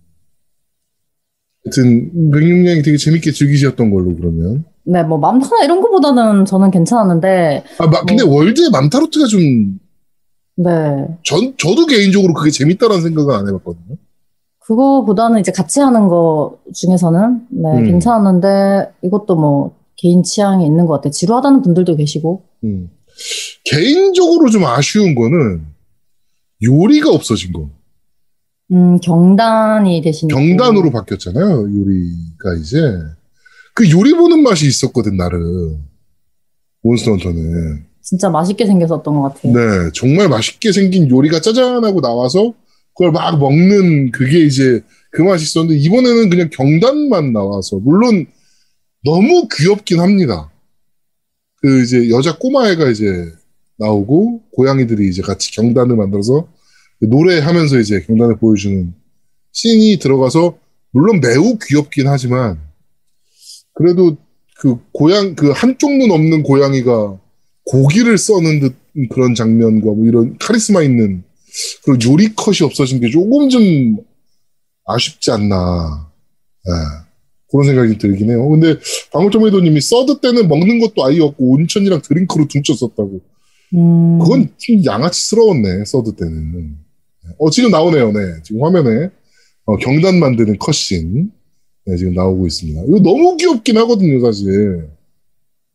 하여튼 백룡여행 되게 재밌게 즐기셨던 걸로 그러면. 네, 뭐 맘타나 이런 거보다는 저는 괜찮았는데 아, 마, 근데 월드의 맘타로트가 좀, 네. 전, 저도 개인적으로 그게 재밌다라는 생각은 안 해봤거든요. 그거보다는 이제 같이 하는 거 중에서는 네, 음. 괜찮았는데 이것도 뭐 개인 취향이 있는 것 같아요. 지루하다는 분들도 계시고. 음. 개인적으로 좀 아쉬운 거는 요리가 없어진 거. 음, 경단이 대신 경단으로 바뀌었잖아요. 요리가 이제 그 요리 보는 맛이 있었거든 나름 몬스터 헌터는 진짜 맛있게 생겼었던 것 같아요. 네 정말 맛있게 생긴 요리가 짜잔하고 나와서 그걸 막 먹는 그게 이제 그 맛이 있었는데 이번에는 그냥 경단만 나와서 물론 너무 귀엽긴 합니다. 그 이제 여자 꼬마애가 이제 나오고 고양이들이 이제 같이 경단을 만들어서 노래하면서 이제 경단을 보여주는 씬이 들어가서 물론 매우 귀엽긴 하지만 그래도 그 고양 그 한쪽 눈 없는 고양이가 고기를 써는 듯 그런 장면과 뭐 이런 카리스마 있는 그런 요리 컷이 없어진 게 조금 좀 아쉽지 않나 예, 그런 생각이 들긴 해요. 근데 방울토마토님이 서드 때는 먹는 것도 아예 없고 온천이랑 드링크로 퉁쳤었다고. 음, 그건 좀 양아치스러웠네 서드 때는. 어 지금 나오네요. 네 지금 화면에 어, 경단 만드는 cutscene 네, 지금 나오고 있습니다. 이거 너무 귀엽긴 하거든요 사실.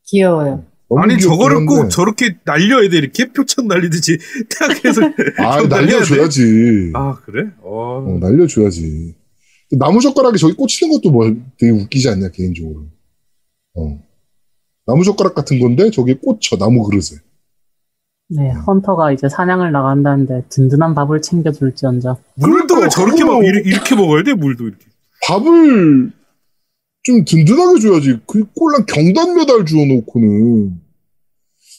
귀여워요. 아니 저거를 꼭 한데. 저렇게 날려야 돼 이렇게 표창 날리듯이 태학에서 아. 날려줘야지. 아 그래? 어. 어, 날려줘야지. 나무 젓가락에 저기 꽂히는 것도 뭐 되게 웃기지 않냐 개인적으로. 어. 나무 젓가락 같은 건데 저기에 꽂혀 나무 그릇에. 네, 헌터가 이제 사냥을 나간다는데 든든한 밥을 챙겨줄지언정. 물도 그러니까 저렇게 막 이렇게, 이렇게 먹어야 돼 물도 이렇게. 밥을 좀 든든하게 줘야지. 그 꼴랑 경단 메달 주워놓고는.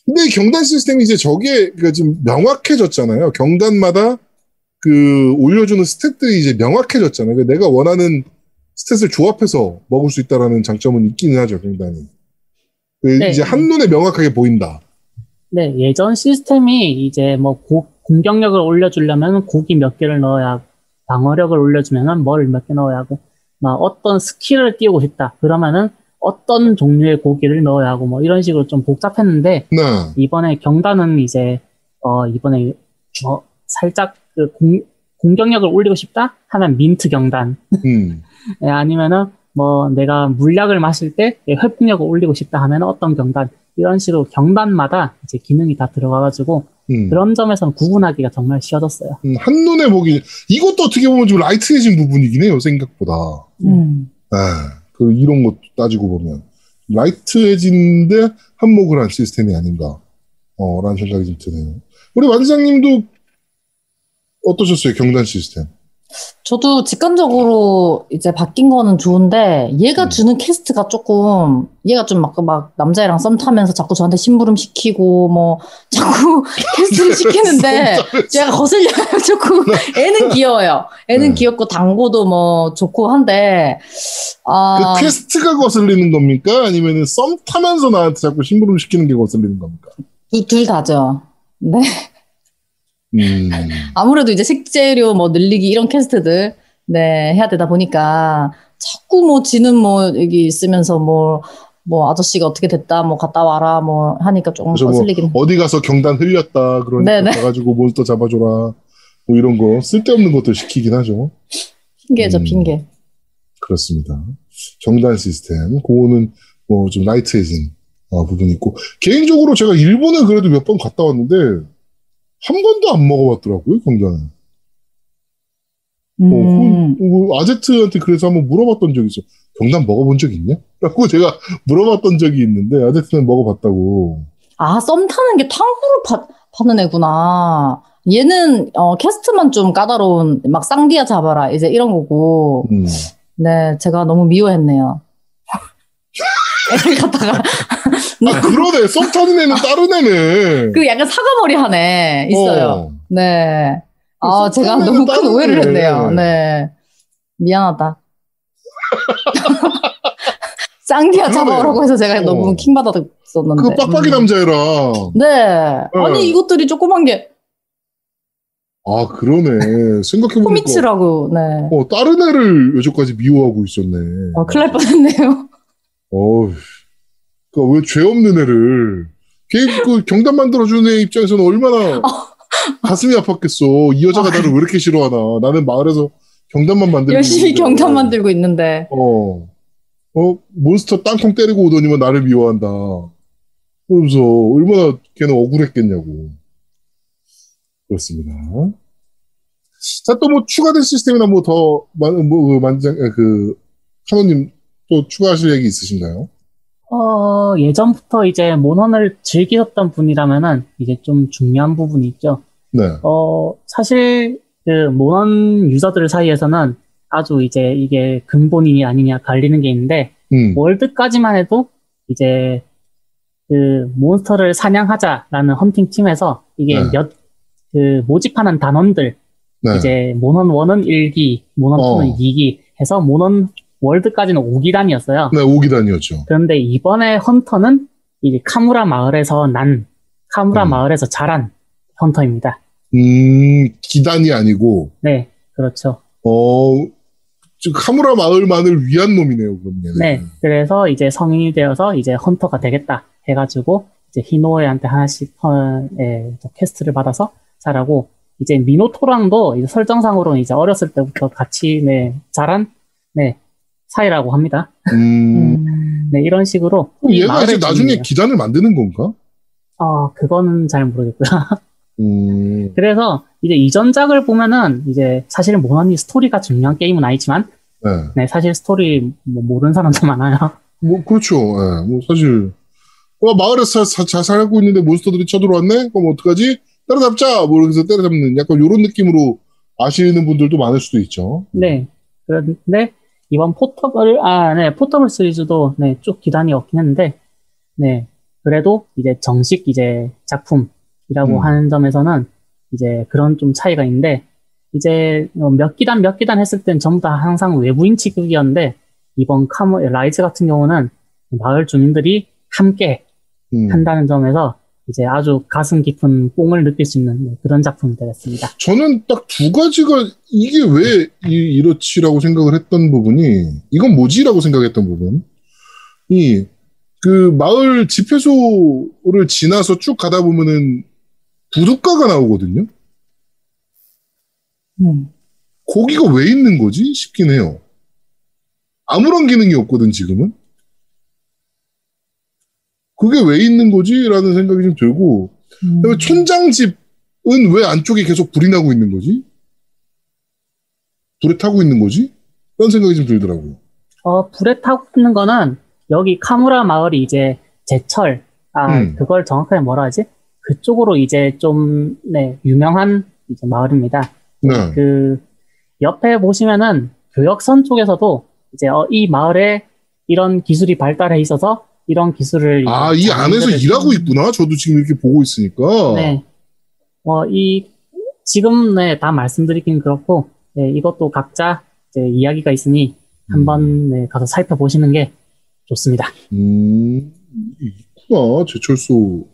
근데 이 경단 시스템이 이제 저게 그러니까 지금 명확해졌잖아요. 경단마다 그 올려주는 stat들이 이제 명확해졌잖아요. 그러니까 내가 원하는 stat을 조합해서 먹을 수 있다라는 장점은 있기는 하죠. 경단이. 그 네. 이제 한눈에 명확하게 보인다. 네, 예전 시스템이 이제 뭐 고- 공격력을 올려주려면 고기 몇 개를 넣어야 하고, 방어력을 올려주면 은 뭘 몇 개 넣어야 하고, 막 어떤 스킬을 띄우고 싶다. 그러면은 어떤 종류의 고기를 넣어야 하고, 뭐 이런 식으로 좀 복잡했는데, 네. 이번에 경단은 이제, 어, 이번에, 어, 살짝 그 공, 공격력을 올리고 싶다? 하면 민트 경단. 음. 예, 아니면은 뭐 내가 물약을 마실 때 회복력을 올리고 싶다 하면 어떤 경단. 이런 식으로 경단마다 이제 기능이 다 들어가가지고 음. 그런 점에서는 구분하기가 정말 쉬워졌어요. 음, 한눈에 보기 이것도 어떻게 보면 좀 라이트해진 부분이긴 해요. 생각보다. 음. 아, 그 이런 것도 따지고 보면 light해진데 한몫을 한 시스템이 아닌가, 어, 라는 생각이 좀 드네요. 우리 완장님도 어떠셨어요? 경단 시스템. 저도 직관적으로 이제 바뀐 거는 좋은데 얘가 음. 주는 quest가 조금 얘가 좀 막 막 남자애랑 썸 타면서 자꾸 저한테 심부름 시키고 뭐 자꾸 quest를 시키는데 제가 거슬려요 조금 애는 귀여워요 애는 네. 귀엽고 당고도 뭐 좋고 한데 아 그 quest가 거슬리는 겁니까? 아니면은 썸 타면서 나한테 자꾸 심부름 시키는 게 거슬리는 겁니까? 둘, 둘 다죠 네 음, 아무래도 이제 식재료 뭐 늘리기 이런 quest들 네 해야 되다 보니까 자꾸 뭐 지는 뭐 여기 있으면서 뭐뭐 아저씨가 어떻게 됐다 뭐 갔다 와라 뭐 하니까 조금 뭐 거슬리긴 어디 가서 경단 흘렸다, 그러니까 네네. 가가지고 몬스터 잡아줘라, 뭐 이런 거 쓸데없는 것들 시키긴 하죠. 핑계죠 음. 핑계 그렇습니다. 경단 시스템, 그거는 뭐 좀 라이트해진 어, 부분이 있고 개인적으로 제가 일본에 그래도 몇 번 갔다 왔는데 한 번도 안 먹어봤더라고요 경단은. 어, 음. 그, 그 아제트한테 그래서 한번 물어봤던 적이 있어. 경단 먹어본 적 있냐? 라고 제가 물어봤던 적이 있는데 아제트는 먹어봤다고. 아 썸 타는 게 탕후루 파, 파는 애구나 얘는 어 캐스트만 좀 까다로운 막 쌍디아 잡아라 이제 이런 거고 음. 네 제가 너무 미워했네요 애를 갖다가 아 그러네. 썸 타는 애는 다른 애네. 그 약간 사과머리 한 애 있어요 어. 네. 아, 그 제가 속담에는 너무 큰 오해를 애. 했네요. 네. 미안하다. 쌍디아. 잡아오라고 해서 제가 어. 너무 킹받았었는데. 그 빡빡이 음. 남자애랑. 네. 네. 아니, 이것들이 조그만 게 아 그러네. 생각해보니까. 코미츠라고, 네. 어, 다른 애를 여태까지 미워하고 있었네. 어, 큰일 날 뻔했네요. 어우, 그니까 왜 죄 없는 애를, 걔그 경단 만들어주는 애 입장에서는 얼마나 가슴이 아팠겠어. 이 여자가 나를 왜 이렇게 싫어하나. 나는 마을에서 경단만 만들고. 열심히 있는데. 경단 만들고 있는데. 어, 어, 몬스터 땅콩 때리고 오더니만 나를 미워한다. 그러면서 얼마나 걔는 억울했겠냐고. 그렇습니다. 자, 또 뭐 추가된 시스템이나 뭐 더, 많은, 뭐, 그 만장, 에, 그, 카노님 또 추가하실 얘기 있으신가요? 어, 예전부터 이제 모넌을 즐기셨던 분이라면은 이제 좀 중요한 부분이 있죠. 네. 어, 사실 그 모넌 유저들 사이에서는 아주 이제 이게 근본이냐 아니냐 갈리는 게 있는데 음. 월드까지만 해도 이제 그 몬스터를 사냥하자라는 헌팅 팀에서 이게 네. 몇 그 모집하는 단원들 네. 이제 모넌 1은 1기, 모넌 어. 2는 2기 해서 모넌 월드까지는 5기단이었어요. 네, 오기단이었죠. 그런데 이번에 헌터는 이제 카무라 마을에서 난 카무라 음. 마을에서 자란 헌터입니다. 음, 기단이 아니고, 네, 그렇죠. 어, 즉, 카무라 마을만을 위한 놈이네요, 그럼 얘는. 네, 그래서 이제 성인이 되어서 이제 헌터가 되겠다 해가지고 이제 히노에한테 하나씩 어, 예, quest를 받아서 자라고 이제 미노토랑도 이제 설정상으로는 이제 어렸을 때부터 같이 네 자란 네 사이라고 합니다. 음, 음. 네, 이런 식으로. 얘가 이제 나중에 주민이에요. 기단을 만드는 건가? 어, 그거는 잘 모르겠고요. 음, 그래서 이제 이전작을 보면은 이제 사실 몬헌이 스토리가 중요한 게임은 아니지만 네. 네, 사실 스토리 뭐 모르는 사람도 많아요. 뭐, 그렇죠. 예, 뭐, 사실, 어, 마을에서 사- 잘 살고 있는데 몬스터들이 쳐들어왔네? 그럼 어떡하지? 때려잡자! 뭐, 이렇게 해서 때려잡는 약간 요런 느낌으로 아시는 분들도 많을 수도 있죠. 네. 그런데 이번 포터블 아, 네, 포터블 시리즈도 네, 쭉 기단이 없긴 했는데 네. 그래도 이제 정식 이제 작품이라고 음. 하는 점에서는 이제 그런 좀 차이가 있는데 이제 어, 몇 기단 몇 기단 했을 땐 전부 다 항상 외부인 취급이었는데 이번 카모 라이즈 같은 경우는 마을 주민들이 함께 음. 한다는 점에서 이제 아주 가슴 깊은 뽕을 느낄 수 있는 네, 그런 작품이 되겠습니다. 저는 딱 두 가지가 이게 왜 이, 이렇지라고 생각을 했던 부분이 이건 뭐지라고 생각했던 부분이 그 마을 집회소를 지나서 쭉 가다 보면은 부둣가가 나오거든요. 음. 거기가 왜 있는 거지 싶긴 해요. 아무런 기능이 없거든 지금은. 그게 왜 있는 거지라는 생각이 좀 들고 음. 그다음에 촌장 집은 왜 안쪽에 계속 불이 나고 있는 거지? 불에 타고 있는 거지? 그런 생각이 좀 들더라고요. 어, 불에 타고 있는 거는 여기 카무라 마을이 이제 제철, 아, 음. 그걸 정확하게 뭐라 하지? 그쪽으로 이제 좀, 네, 유명한 이제 마을입니다. 네. 그, 옆에 보시면은 교역선 쪽에서도 이제 어, 이 마을에 이런 기술이 발달해 있어서 이런 기술을. 아, 이 안에서 일하고 있구나. 저도 지금 이렇게 보고 있으니까. 네. 어, 이, 지금, 네, 다 말씀드리긴 그렇고, 네, 이것도 각자 이제 이야기가 있으니 한번 네, 가서 살펴보시는 게 좋습니다. 음, 있구나. 제철소.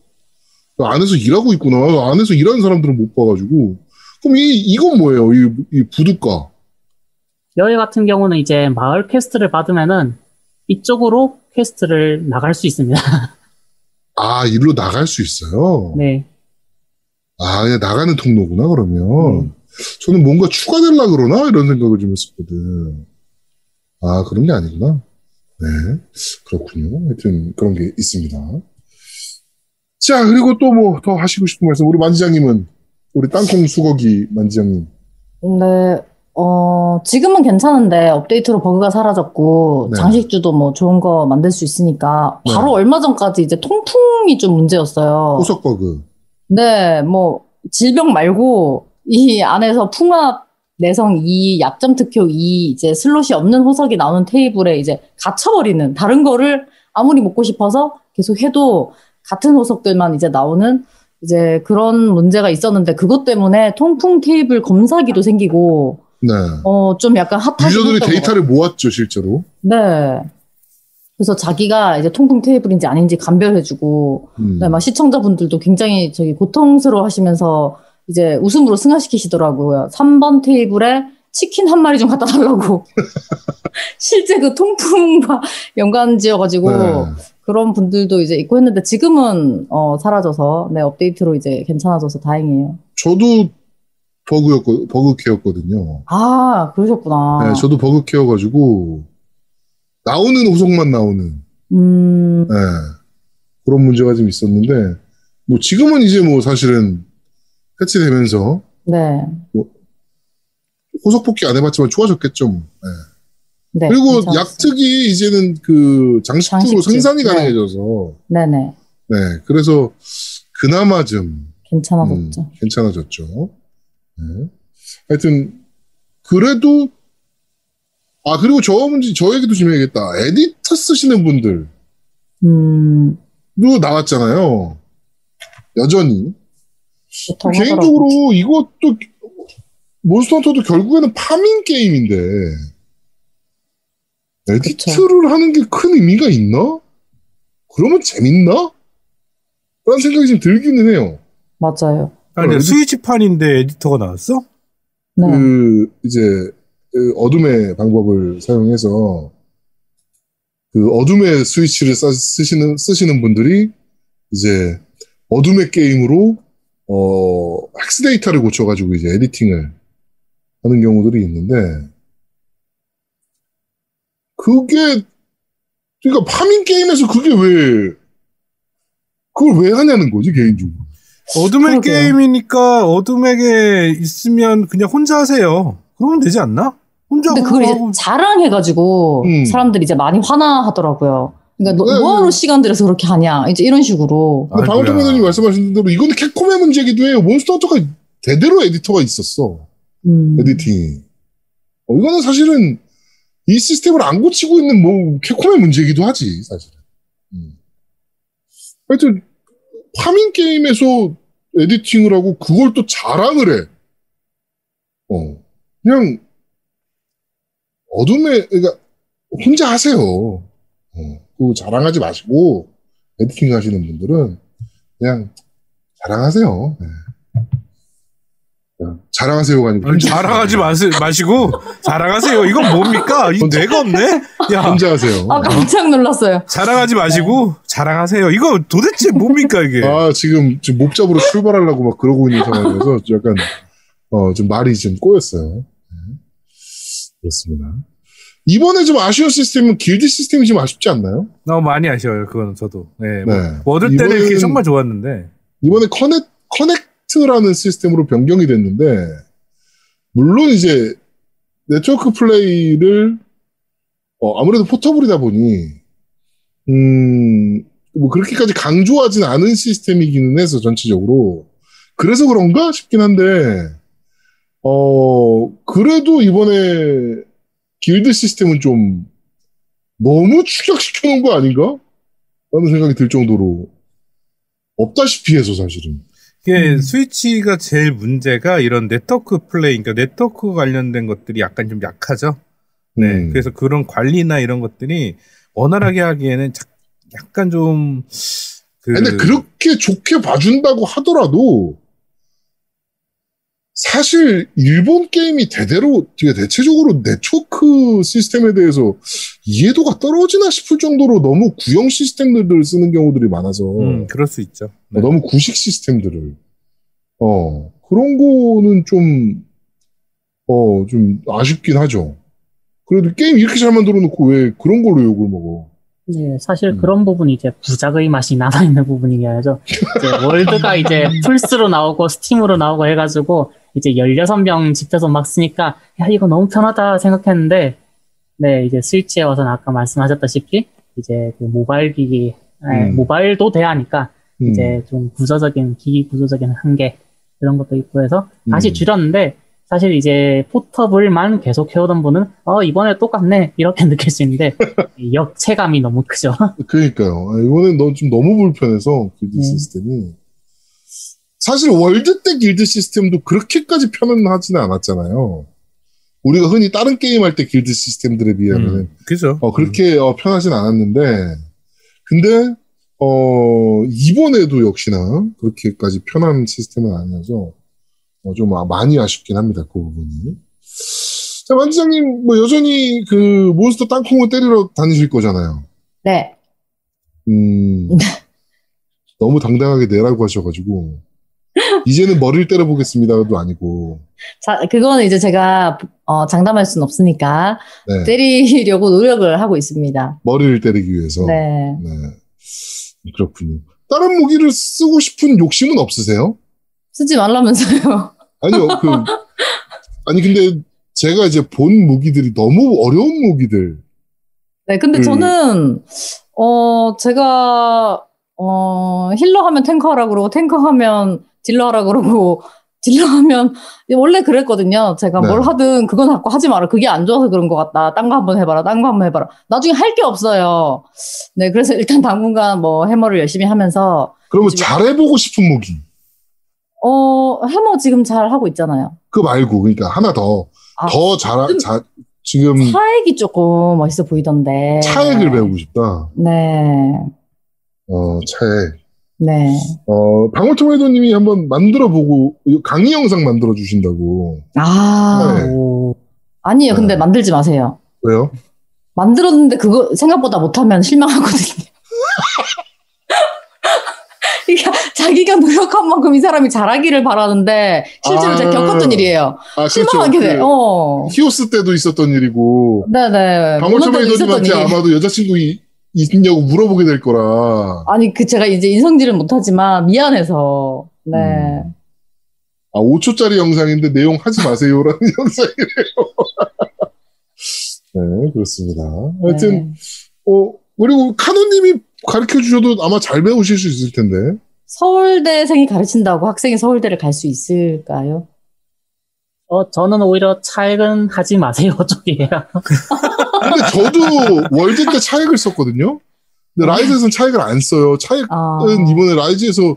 그 안에서 일하고 있구나. 안에서 일하는 사람들은 못 봐가지고. 그럼 이, 이건 뭐예요? 이, 이 부둣가. 여기 같은 경우는 이제 마을 quest를 받으면은 이쪽으로 quest를 나갈 수 있습니다. 아, 일로 나갈 수 있어요? 네. 아, 그냥 나가는 통로구나, 그러면. 음. 저는 뭔가 추가될라 그러나? 이런 생각을 좀 했었거든. 아, 그런 게 아니구나. 네. 그렇군요. 하여튼 그런 게 있습니다. 자, 그리고 또 뭐 더 하시고 싶은 말씀. 우리 만지장님은, 우리 땅콩 수거기 만지장님. 근데 어 지금은 괜찮은데 업데이트로 버그가 사라졌고 네. 장식주도 뭐 좋은 거 만들 수 있으니까 바로 네. 얼마 전까지 이제 통풍이 좀 문제였어요. 호석 버그. 네, 뭐 질병 말고 이 안에서 풍압 내성 2, 약점 특효 2 이제 슬롯이 없는 호석이 나오는 테이블에 이제 갇혀버리는 다른 거를 아무리 먹고 싶어서 계속 해도 같은 호석들만 이제 나오는 이제 그런 문제가 있었는데 그것 때문에 통풍 테이블 검사기도 생기고 네. 어 좀 약간 hot하긴 user들이 데이터를 모았죠, 실제로. 네. 그래서 자기가 이제 통풍 테이블인지 아닌지 감별해주고, 음. 네, 막 시청자분들도 굉장히 저기 고통스러워 하시면서 이제 웃음으로 승화시키시더라고요. 3번 테이블에 치킨 한 마리 좀 갖다 달라고. 실제 그 통풍과 연관지어가지고 네. 그런 분들도 이제 있고 했는데 지금은 어, 사라져서 네, 업데이트로 이제 괜찮아져서 다행이에요. 저도 버그였고, 버그케였거든요. 아, 그러셨구나. 네, 저도 버그케여가지고, 나오는 호석만 나오는, 음, 네, 그런 문제가 좀 있었는데, 뭐 지금은 이제 뭐 사실은 패치되면서 네. 호석 복귀 안 해봤지만 좋아졌겠죠. 뭐. 네. 네. 그리고 괜찮았어요. 약특이 이제는 그 장식주. 생산이 네. 가능해져서, 네네. 네, 그래서 그나마 좀 괜찮아졌죠. 음, 괜찮아졌죠. 네. 하여튼 그래도 아 그리고 저 문제 저 얘기도 좀 해야겠다. 에디터 쓰시는 분들도 음, 나왔잖아요. 여전히. 개인적으로 이것도 몬스터헌터도 결국에는 farming 게임인데 edit를 하는 게 큰 의미가 있나? 그러면 재밌나? 라는 생각이 좀 들기는 해요. 맞아요. 아니, 스위치판인데 editor가 나왔어? 네. 그 이제 그 어둠의 방법을 사용해서 그 어둠의 스위치를 써- 쓰시는 쓰시는 분들이 이제 어둠의 게임으로 어 헥스 데이터를 고쳐가지고 이제 에디팅을 하는 경우들이 있는데 그게 그러니까 파밍 게임에서 그게 왜 그걸 왜 하냐는 거지 개인적으로. 어둠의 그러게요. 게임이니까 어둠에게 있으면 그냥 혼자 하세요. 그러면 되지 않나? 혼자 근데 그걸 이제 자랑해가지고 음. 사람들이 이제 많이 화나하더라고요. 그러니까 너 네, 뭐하러 네. 시간 들여서 그렇게 하냐 이제 이런 식으로. 근데 아이고야. 방울토마토님 말씀하신 대로 이건 캡콤의 문제기도 해요. 몬스터 헌터가 대대로 editor가 있었어. 음. editing이. 어, 이거는 사실은 이 시스템을 안 고치고 있는 뭐 캡콤의 문제이기도 하지 사실은. 음. 하여튼 farming 게임에서 editing을 하고 그걸 또 자랑을 해. 어 그냥 어둠에 그러니까 혼자 하세요. 어, 그 자랑하지 마시고 에디팅 하시는 분들은 그냥 자랑하세요. 네. 그냥 자랑하세요가 아니고 아니, 자랑하지 마시, 마시고 자랑하세요. 이건 뭡니까? 이 뇌가 없네. 야 혼자 하세요. 아 깜짝 놀랐어요. 자랑하지 마시고 자랑하세요. 이거 도대체 뭡니까 이게? 아, 지금, 지금 목잡으로 출발하려고 막 그러고 있는 상황이라서 약간, 어, 좀 말이 좀 꼬였어요. 네. 그렇습니다. 이번에 좀 아쉬운 시스템은 길드 시스템이 좀 아쉽지 않나요? 너무 많이 아쉬워요. 그거는 저도. 네. 뭐, 네. 얻을 때는 이렇게 이번에는- 정말 좋았는데. 이번에 connec-, connect라는 시스템으로 변경이 됐는데, 물론 이제, 네트워크 플레이를, 어, 아무래도 포터블이다 보니, 음, 뭐 그렇게까지 강조하진 않은 시스템이기는 해서 전체적으로. 그래서 그런가 싶긴 한데, 어, 그래도 이번에 길드 시스템은 좀 너무 축약시켜 놓은 거 아닌가? 라는 생각이 들 정도로 없다시피 해서 사실은. 이게 스위치가 제일 문제가 이런 네트워크 플레이, 그러니까 네트워크 관련된 것들이 약간 좀 약하죠. 네. 음. 그래서 그런 관리나 이런 것들이 원활하게 하기에는 자- 약간 좀, 그. 근데 그렇게 좋게 봐준다고 하더라도 사실 일본 게임이 대대로 되게 대체적으로 네트워크 시스템에 대해서 이해도가 떨어지나 싶을 정도로 너무 구형 시스템들을 쓰는 경우들이 많아서 음, 그럴 수 있죠. 네. 너무 구식 시스템들을 어 그런 거는 좀 어, 좀 아쉽긴 하죠. 그래도 게임 이렇게 잘 만들어 놓고 왜 그런 걸로 욕을 먹어? 네, 사실 음. 그런 부분이 이제 부작의 맛이 남아있는 부분이야죠. 이제 월드가 이제 플스로 나오고 스팀으로 나오고 해가지고 이제 16명 집에서 막 쓰니까 야, 이거 너무 편하다 생각했는데 네, 이제 스위치에 와서는 아까 말씀하셨다시피 이제 그 모바일 기기, 에, 음. 모바일도 돼야 하니까 음. 이제 좀 구조적인 기기 구조적인 한계 그런 것도 있고 해서 다시 음. 줄였는데 사실 이제 포터블만 계속 해오던 분은 어 이번에 똑같네 이렇게 느낄 수 있는데 이 역체감이 너무 크죠. 그러니까요. 아, 너, 좀 너무 불편해서 길드 네. 시스템이 사실 월드 때 길드 시스템도 그렇게까지 편안하지는 않았잖아요. 우리가 흔히 다른 게임 할 때 길드 시스템들에 비하면 음, 그죠. 어, 그렇게 어, 편하진 않았는데 근데 어, 이번에도 역시나 그렇게까지 편한 시스템은 아니어서 어, 좀 아- 많이 아쉽긴 합니다. 그 부분이. 자, 만지장님 뭐 여전히 그 몬스터 땅콩을 때리러 다니실 거잖아요. 네. 음, 너무 당당하게 내라고 하셔가지고, 이제는 머리를 때려보겠습니다도 아니고, 자, 그거는 이제 제가 어, 장담할 수는 없으니까 네, 때리려고 노력을 하고 있습니다. 머리를 때리기 위해서. 네. 네. 그렇군요. 다른 무기를 쓰고 싶은 욕심은 없으세요? 쓰지 말라면서요. 아니요, 그, 아니, 근데 제가 이제 본 무기들이 너무 어려운 무기들. 네, 근데 음. 저는 어 제가 어 힐러 하면 탱커 하라 그러고 탱커 하면 딜러 하라 그러고 딜러 하면 원래 그랬거든요. 제가 네. 뭘 하든 그건 자꾸 하지 마라. 그게 안 좋아서 그런 것 같다. 딴 거 한번 해봐라. 딴 거 한번 해봐라. 나중에 할 게 없어요. 네, 그래서 일단 당분간 뭐 해머를 열심히 하면서 그러면 지금- 잘해보고 싶은 무기. 어 해머 지금 잘 하고 있잖아요. 그거 말고, 그러니까 하나 더, 아, 더 잘, 좀- 자, 지금 차액이 조금 멋있어 보이던데. 차액을 배우고 싶다. 네, 어, 차액. 네. 어, 방울토마토님이 한번 만들어보고, 강의 영상 만들어주신다고. 아 네. 오, 아니에요. 근데 네. 만들지 마세요. 왜요? 만들었는데 그거 생각보다 못하면 실망하거든요. 이게 자기가 노력한 만큼 이 사람이 잘하기를 바라는데 실제로 아. 제가 겪었던 일이에요. 아, 실망하게 돼. 그 어. 히오스 때도 있었던 일이고, 네네. 방울토마토님한테 일이. 아마도 여자친구 이- 있냐고 물어보게 될 거라. 아니 그 제가 이제 인성질은 못하지만 미안해서 네. 음. 아, 5초짜리 영상인데 내용 하지 마세요라는 영상이래요. 네, 그렇습니다. 하여튼, 네. 어, 그리고 카노님이 가르쳐 주셔도 아마 잘 배우실 수 있을 텐데. 서울대생이 가르친다고 학생이 서울대를 갈 수 있을까요? 어, 저는 오히려 차액은 하지 마세요 쪽이에요. 근데 저도 월드 때 차액을 썼거든요. 근데 라이즈에서는 차액을 안 써요. 차액은 아, 이번에 라이즈에서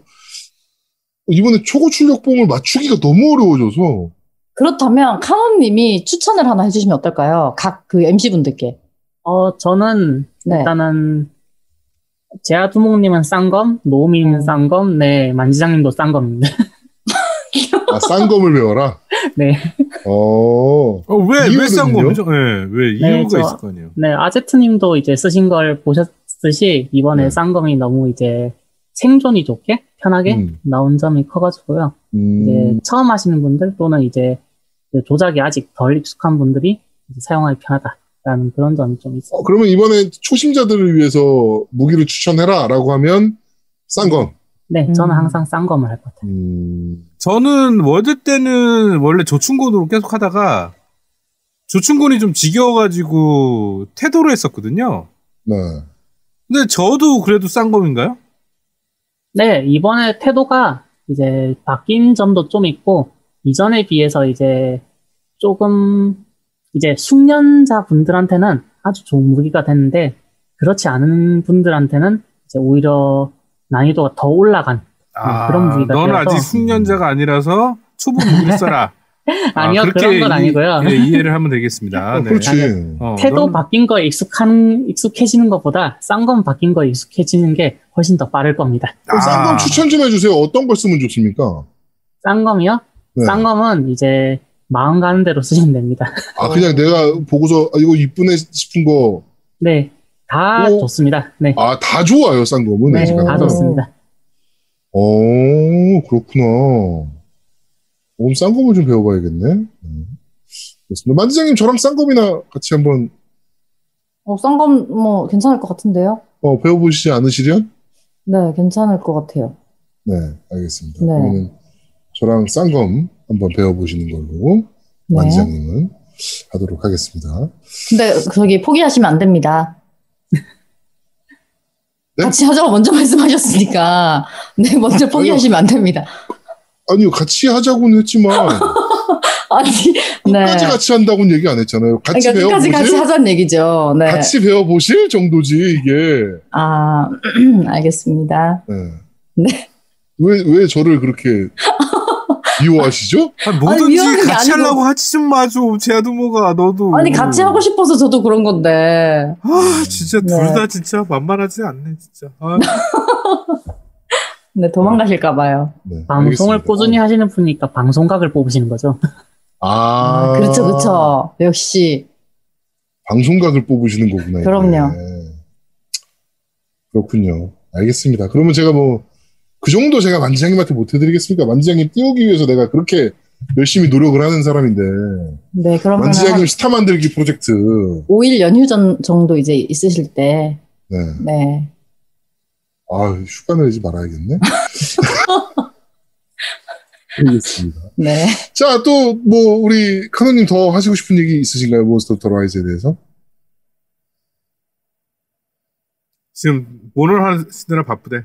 이번에 초고 출력봉을 맞추기가 너무 어려워져서 그렇다면 카노님이 추천을 하나 해주시면 어떨까요? 각 그 MC 분들께. 어, 저는 네. 일단은 제아두목님은 쌍검, 노우미는 음. 쌍검, 네 만지장님도 쌍검입니다. 아, 싼검을 배워라. 네, 어. 어, 왜, 왜 거죠? 예, 왜 네, 이유가 저- 있을 거 아니에요. 네 아제트님도 이제 쓰신 걸 보셨듯이 이번에 네. 쌍검이 너무 이제 생존이 좋게 편하게 음. 나온 점이 커가지고요. 이제 음, 처음 하시는 분들 또는 이제 조작이 아직 덜 익숙한 분들이 이제 사용하기 편하다라는 그런 점이 좀 있어요. 어, 그러면 이번에 초심자들을 위해서 무기를 추천해라 라고 하면 싼검. 네, 음. 저는 항상 쌍검을 할 것 같아요. 음, 저는 월드 때는 원래 조충곤으로 계속 하다가 조충곤이 좀 지겨워가지고 태도로 했었거든요. 네. 근데 저도 그래도 싼 검인가요? 네, 이번에 태도가 이제 바뀐 점도 좀 있고, 이전에 비해서 이제 조금 이제 숙련자 분들한테는 아주 좋은 무기가 됐는데, 그렇지 않은 분들한테는 이제 오히려 난이도가 더 올라간. 아, 그런 무기가 넌 되어서. 아직 숙련자가 아니라서 초보 써라. 아니요, 그렇게 그런 건 이- 아니고요. 예, 이해를 하면 되겠습니다. 어, 네. 그렇지. 어, 태도 넌- 바뀐 거에 익숙한, 익숙해지는 것보다 싼 건 바뀐 거에 익숙해지는 게 훨씬 더 빠를 겁니다. 아. 추천 좀 해주세요. 어떤 걸 쓰면 좋습니까? 싼 검이요? 네. 싼 검은 이제 마음 가는 대로 쓰시면 됩니다. 아, 그냥 내가 보고서, 아, 이거 이쁘네 싶은 거, 네, 다 오. 좋습니다. 네, 아, 다 좋아요, 싼 검은. 네, 애지가. 다 좋습니다. 오, 그렇구나. 오늘 싼검을 좀 배워봐야겠네. 음. 그렇습니다. 만지장님 저랑 싼검이나 같이 한번 어, 쌍검 뭐 괜찮을 것 같은데요? 어, 배워보시지 않으시련? 네, 괜찮을 것 같아요. 네, 알겠습니다. 네. 그러면 저랑 싼검 한번 배워보시는 걸로 네. 만지장님은 하도록 하겠습니다. 근데 저기 포기하시면 안 됩니다. 네? 같이 하자고 먼저 말씀하셨으니까 네 먼저 포기하시면 안 됩니다. 아니요, 같이 하자고는 했지만 아니 끝까지 네. 같이 한다고는 얘기 안 했잖아요. 같이 그러니까 끝까지 같이 배워보실? 하자는 얘기죠. 네. 같이 배워보실 정도지 이게. 아 알겠습니다. 네. 네. 왜, 왜 저를 그렇게 미워하시죠? 아니, 뭐든지 게 같이 아니고. 하려고 하지 좀 마줘. 제아도모가 너도. 아니 같이 하고 싶어서 저도 그런 건데. 아, 진짜 네. 둘다 진짜 만만하지 않네, 진짜. 아, 네 도망가실까 봐요. 네, 방송을 알겠습니다. 꾸준히 하시는 분이니까 방송각을 뽑으시는 거죠. 아, 그렇죠 그렇죠. 역시 방송각을 뽑으시는 거구나. 그럼요. 그렇군요. 알겠습니다. 그러면 제가 뭐, 그 정도 제가 만지장님한테 못 해드리겠습니까? 만지장님 띄우기 위해서 내가 그렇게 열심히 노력을 하는 사람인데, 네 그러면 만지장님 스타 만들기 프로젝트, 5일 연휴 전 정도 이제 있으실 때 네. 네. 아, 휴가 내지 말아야겠네. 알겠습니다. 네. 자, 또, 뭐, 우리, 카노님 더 하시고 싶은 얘기 있으신가요? 몬스터 헌터 라이즈에 대해서? 지금 모노 하시느라 바쁘대.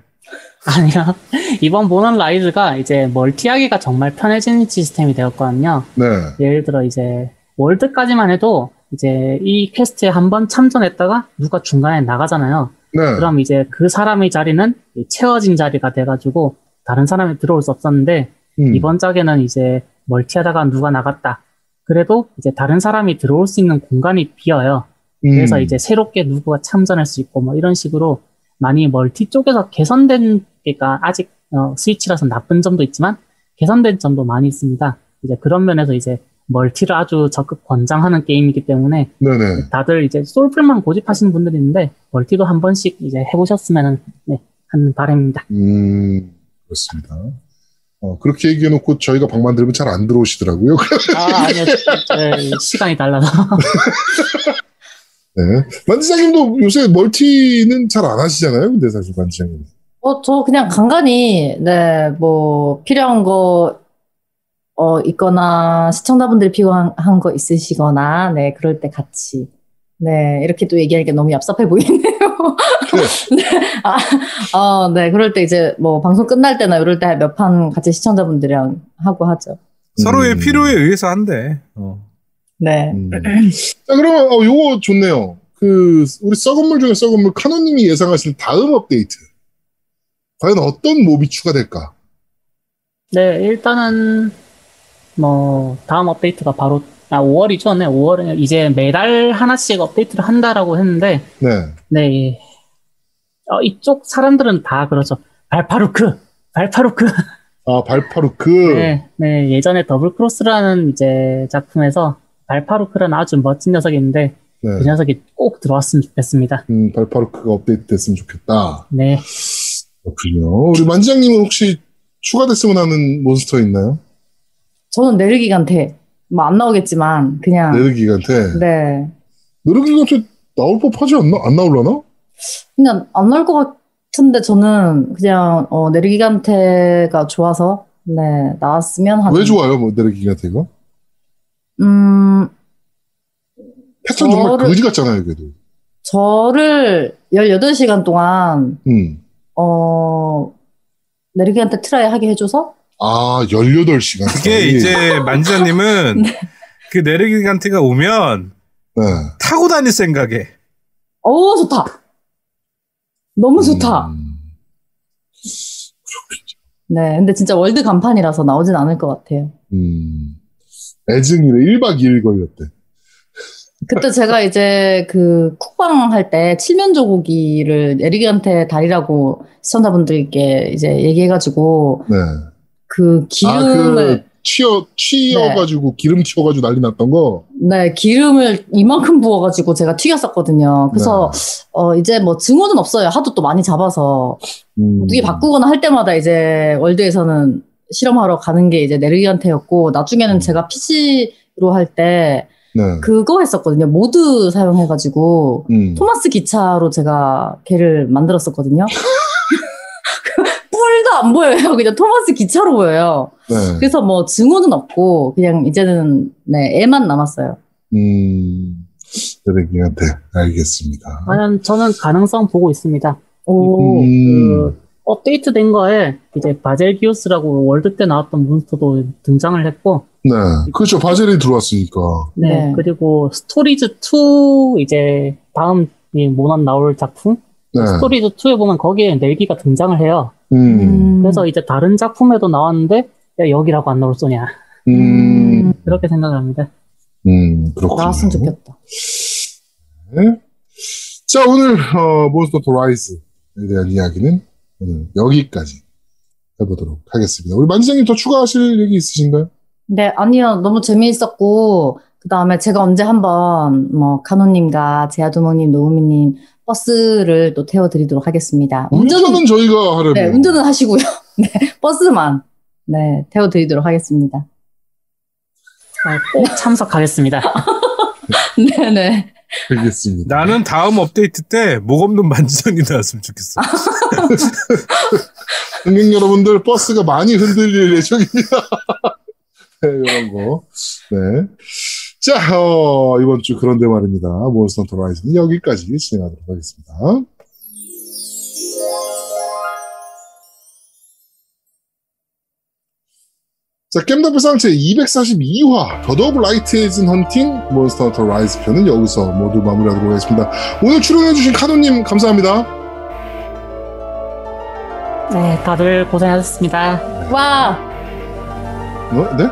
아니요. 이번 몬헌 라이즈가 이제 멀티하기가 정말 편해진 시스템이 되었거든요. 네. 예를 들어 이제 월드까지만 해도 이제 이 퀘스트에 한 번 참전했다가 누가 중간에 나가잖아요. 네. 그럼 이제 그 사람의 자리는 이 채워진 자리가 돼가지고 다른 사람이 들어올 수 없었는데 음. 이번 작에는 이제 멀티하다가 누가 나갔다. 그래도 이제 다른 사람이 들어올 수 있는 공간이 비어요. 그래서 음. 이제 새롭게 누구가 참전할 수 있고 뭐 이런 식으로 많이 멀티 쪽에서 개선된 게가 아직 어, 스위치라서 나쁜 점도 있지만 개선된 점도 많이 있습니다. 이제 그런 면에서 이제 멀티를 아주 적극 권장하는 게임이기 때문에 네네. 다들 이제 솔플만 고집하시는 분들이 있는데 멀티도 한 번씩 이제 해보셨으면 네, 하는 바람입니다. 음, 그렇습니다. 어, 그렇게 얘기해놓고 저희가 방 만들면 잘 안 들어오시더라고요. 아 아니요, 저- 시간이 달라서 네. 만지장님도 요새 멀티는 잘 안 하시잖아요. 근데 사실 만지장님. 어, 저 그냥 간간히, 네, 뭐, 필요한 거, 어, 있거나, 시청자분들이 필요한 한거 있으시거나, 네, 그럴 때 같이. 네, 이렇게 또 얘기하니까 너무 얍삽해 보이네요. 네, 아, 어, 네, 그럴 때 이제 뭐, 방송 끝날 때나 이럴 때 몇 판 같이 시청자분들이랑 하고 하죠. 서로의 음. 필요에 의해서 한대. 어. 네. 음. 자, 그러면, 어, 요거 좋네요. 그, 우리 썩은 물 중에 썩은 물, 카노님이 예상하시는 다음 업데이트. 과연 어떤 몹이 추가될까? 네, 일단은 뭐 다음 업데이트가 바로 아 5월이죠. 네, 5월에 이제 매달 하나씩 업데이트를 한다라고 했는데 네. 네. 어, 이쪽 사람들은 다 그러죠. 발파루크, 발파루크. 아, 발파루크. 네, 네, 예전에 더블 크로스라는 이제 작품에서 발파루크라는 아주 멋진 녀석이 있는데 네. 그 녀석이 꼭 들어왔으면 좋겠습니다. 음, 발파루크가 업데이트 됐으면 좋겠다. 네, 그렇군요. 우리 만지작님은 혹시 추가됐으면 하는 몬스터 있나요? 저는 네르기간테, 뭐, 안 나오겠지만, 그냥, 네르기간테. 네. 네르기간테 나올 법하지 않나? 안 나올라나? 그냥 안 나올 것 같은데, 저는 그냥, 어, 네르기간테가 좋아서, 네, 나왔으면 하는. 왜 좋아요, 뭐, 네르기간테가? 음, 패턴 정말 저를- 거지 같잖아요, 그래도. 저를 18시간 동안, 음. 어, 네르기간테 try 하게 해줘서, 아, 18시간. 그게 이제 만지작님은 그 네르기간테가 오면 네. 타고 다닐 생각에 어 좋다! 너무 좋다! 음, 네, 근데 진짜 월드 간판이라서 나오진 않을 것 같아요. 음. 애증이래. 1박 2일 걸렸대. 그때 제가 이제 그 쿡방 할 때 칠면조 고기를 내르기한테 다리라고 시청자분들께 이제 얘기해가지고 네. 그 기름을 아, 그, 치어, 치여가지고, 기름 치여가지고 난리 났던 거. 네, 기름을 이만큼 부어가지고 제가 튀겼었거든요. 그래서, 어, 이제 뭐 증오는 없어요. 하도 또 많이 잡아서. 음. 어떻게 바꾸거나 할 때마다 이제 월드에서는 실험하러 가는 게 이제 네르기한테였고, 나중에는 제가 PC로 할때 네. 그거 했었거든요. 모드 사용해가지고, 음. 토마스 기차로 제가 걔를 만들었었거든요. 뿔도 안 보여요. 그냥 토마스 기차로 보여요. 네. 그래서 뭐 증오는 없고, 그냥 이제는, 네, 애만 남았어요. 음. 네르기간테. 알겠습니다. 과연 저는 가능성 보고 있습니다. 오. 음. 그 업데이트 된 거에 이제 바젤기우스라고 월드 때 나왔던 몬스터도 등장을 했고, 네. 그렇죠. 바젤이 들어왔으니까. 네, 네. 그리고 스토리즈 2 이제 다음 이 몬헌 나올 작품 네. 스토리즈 2에 보면 거기에 넬기가 등장을 해요. 음. 그래서 이제 다른 작품에도 나왔는데 야, 여기라고 안 나올 소냐 음. 그렇게 생각을 합니다. 음. 그렇군요. 나왔으면 좋겠다. 네. 자, 오늘, 어, 몬스터 더 라이즈에 대한 이야기는 오늘 여기까지 해보도록 하겠습니다. 우리 만지장님 더 추가하실 얘기 있으신가요? 네, 아니요. 너무 재미있었고, 그 다음에 제가 언제 한번, 뭐, 카노님과 제아두목님, 노우미님, 버스를 또 태워드리도록 하겠습니다. 운전은, 운전은 저희가 하려면. 네, 운전은 하시고요. 네, 버스만, 네, 태워드리도록 하겠습니다. 아, 꼭 참석하겠습니다. 네네. 알겠습니다. 나는 다음 업데이트 때 목 없는 만지장이 나왔으면 좋겠어. 승객 여러분들, 버스가 많이 흔들릴 예정입니다. 네, 이런 거. 네. 자, 어, 이번 주 그런데 말입니다. 몬스터 더 라이즈는 여기까지 진행하도록 하겠습니다. 자, 겜덕비상 제242화 더더욱 라이트해진 헌팅 몬스터 헌터 라이즈 편은 여기서 모두 마무리하도록 하겠습니다. 오늘 출연해주신 카도님 감사합니다. 네, 다들 고생하셨습니다. 와, 어? 네?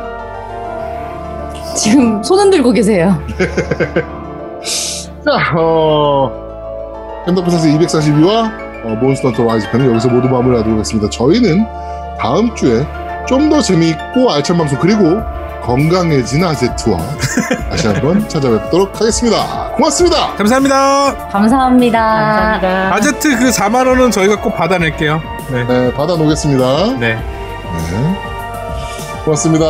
지금 손 흔들고 계세요. 자, 어, 비상 제242화 어, 몬스터 헌터 라이즈 편은 여기서 모두 마무리하도록 하겠습니다. 저희는 다음 주에 좀 더 재미있고 알찬 방송 그리고 건강해진 아제트와 다시 한번 찾아뵙도록 하겠습니다. 고맙습니다. 감사합니다. 감사합니다. 감사합니다. 아제트 그 4만 원은 저희가 꼭 받아낼게요. 네. 네, 받아 놓겠습니다. 네. 네. 고맙습니다.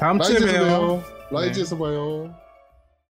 다음 주에 봬요. 봬요. 라이즈에서 봐요.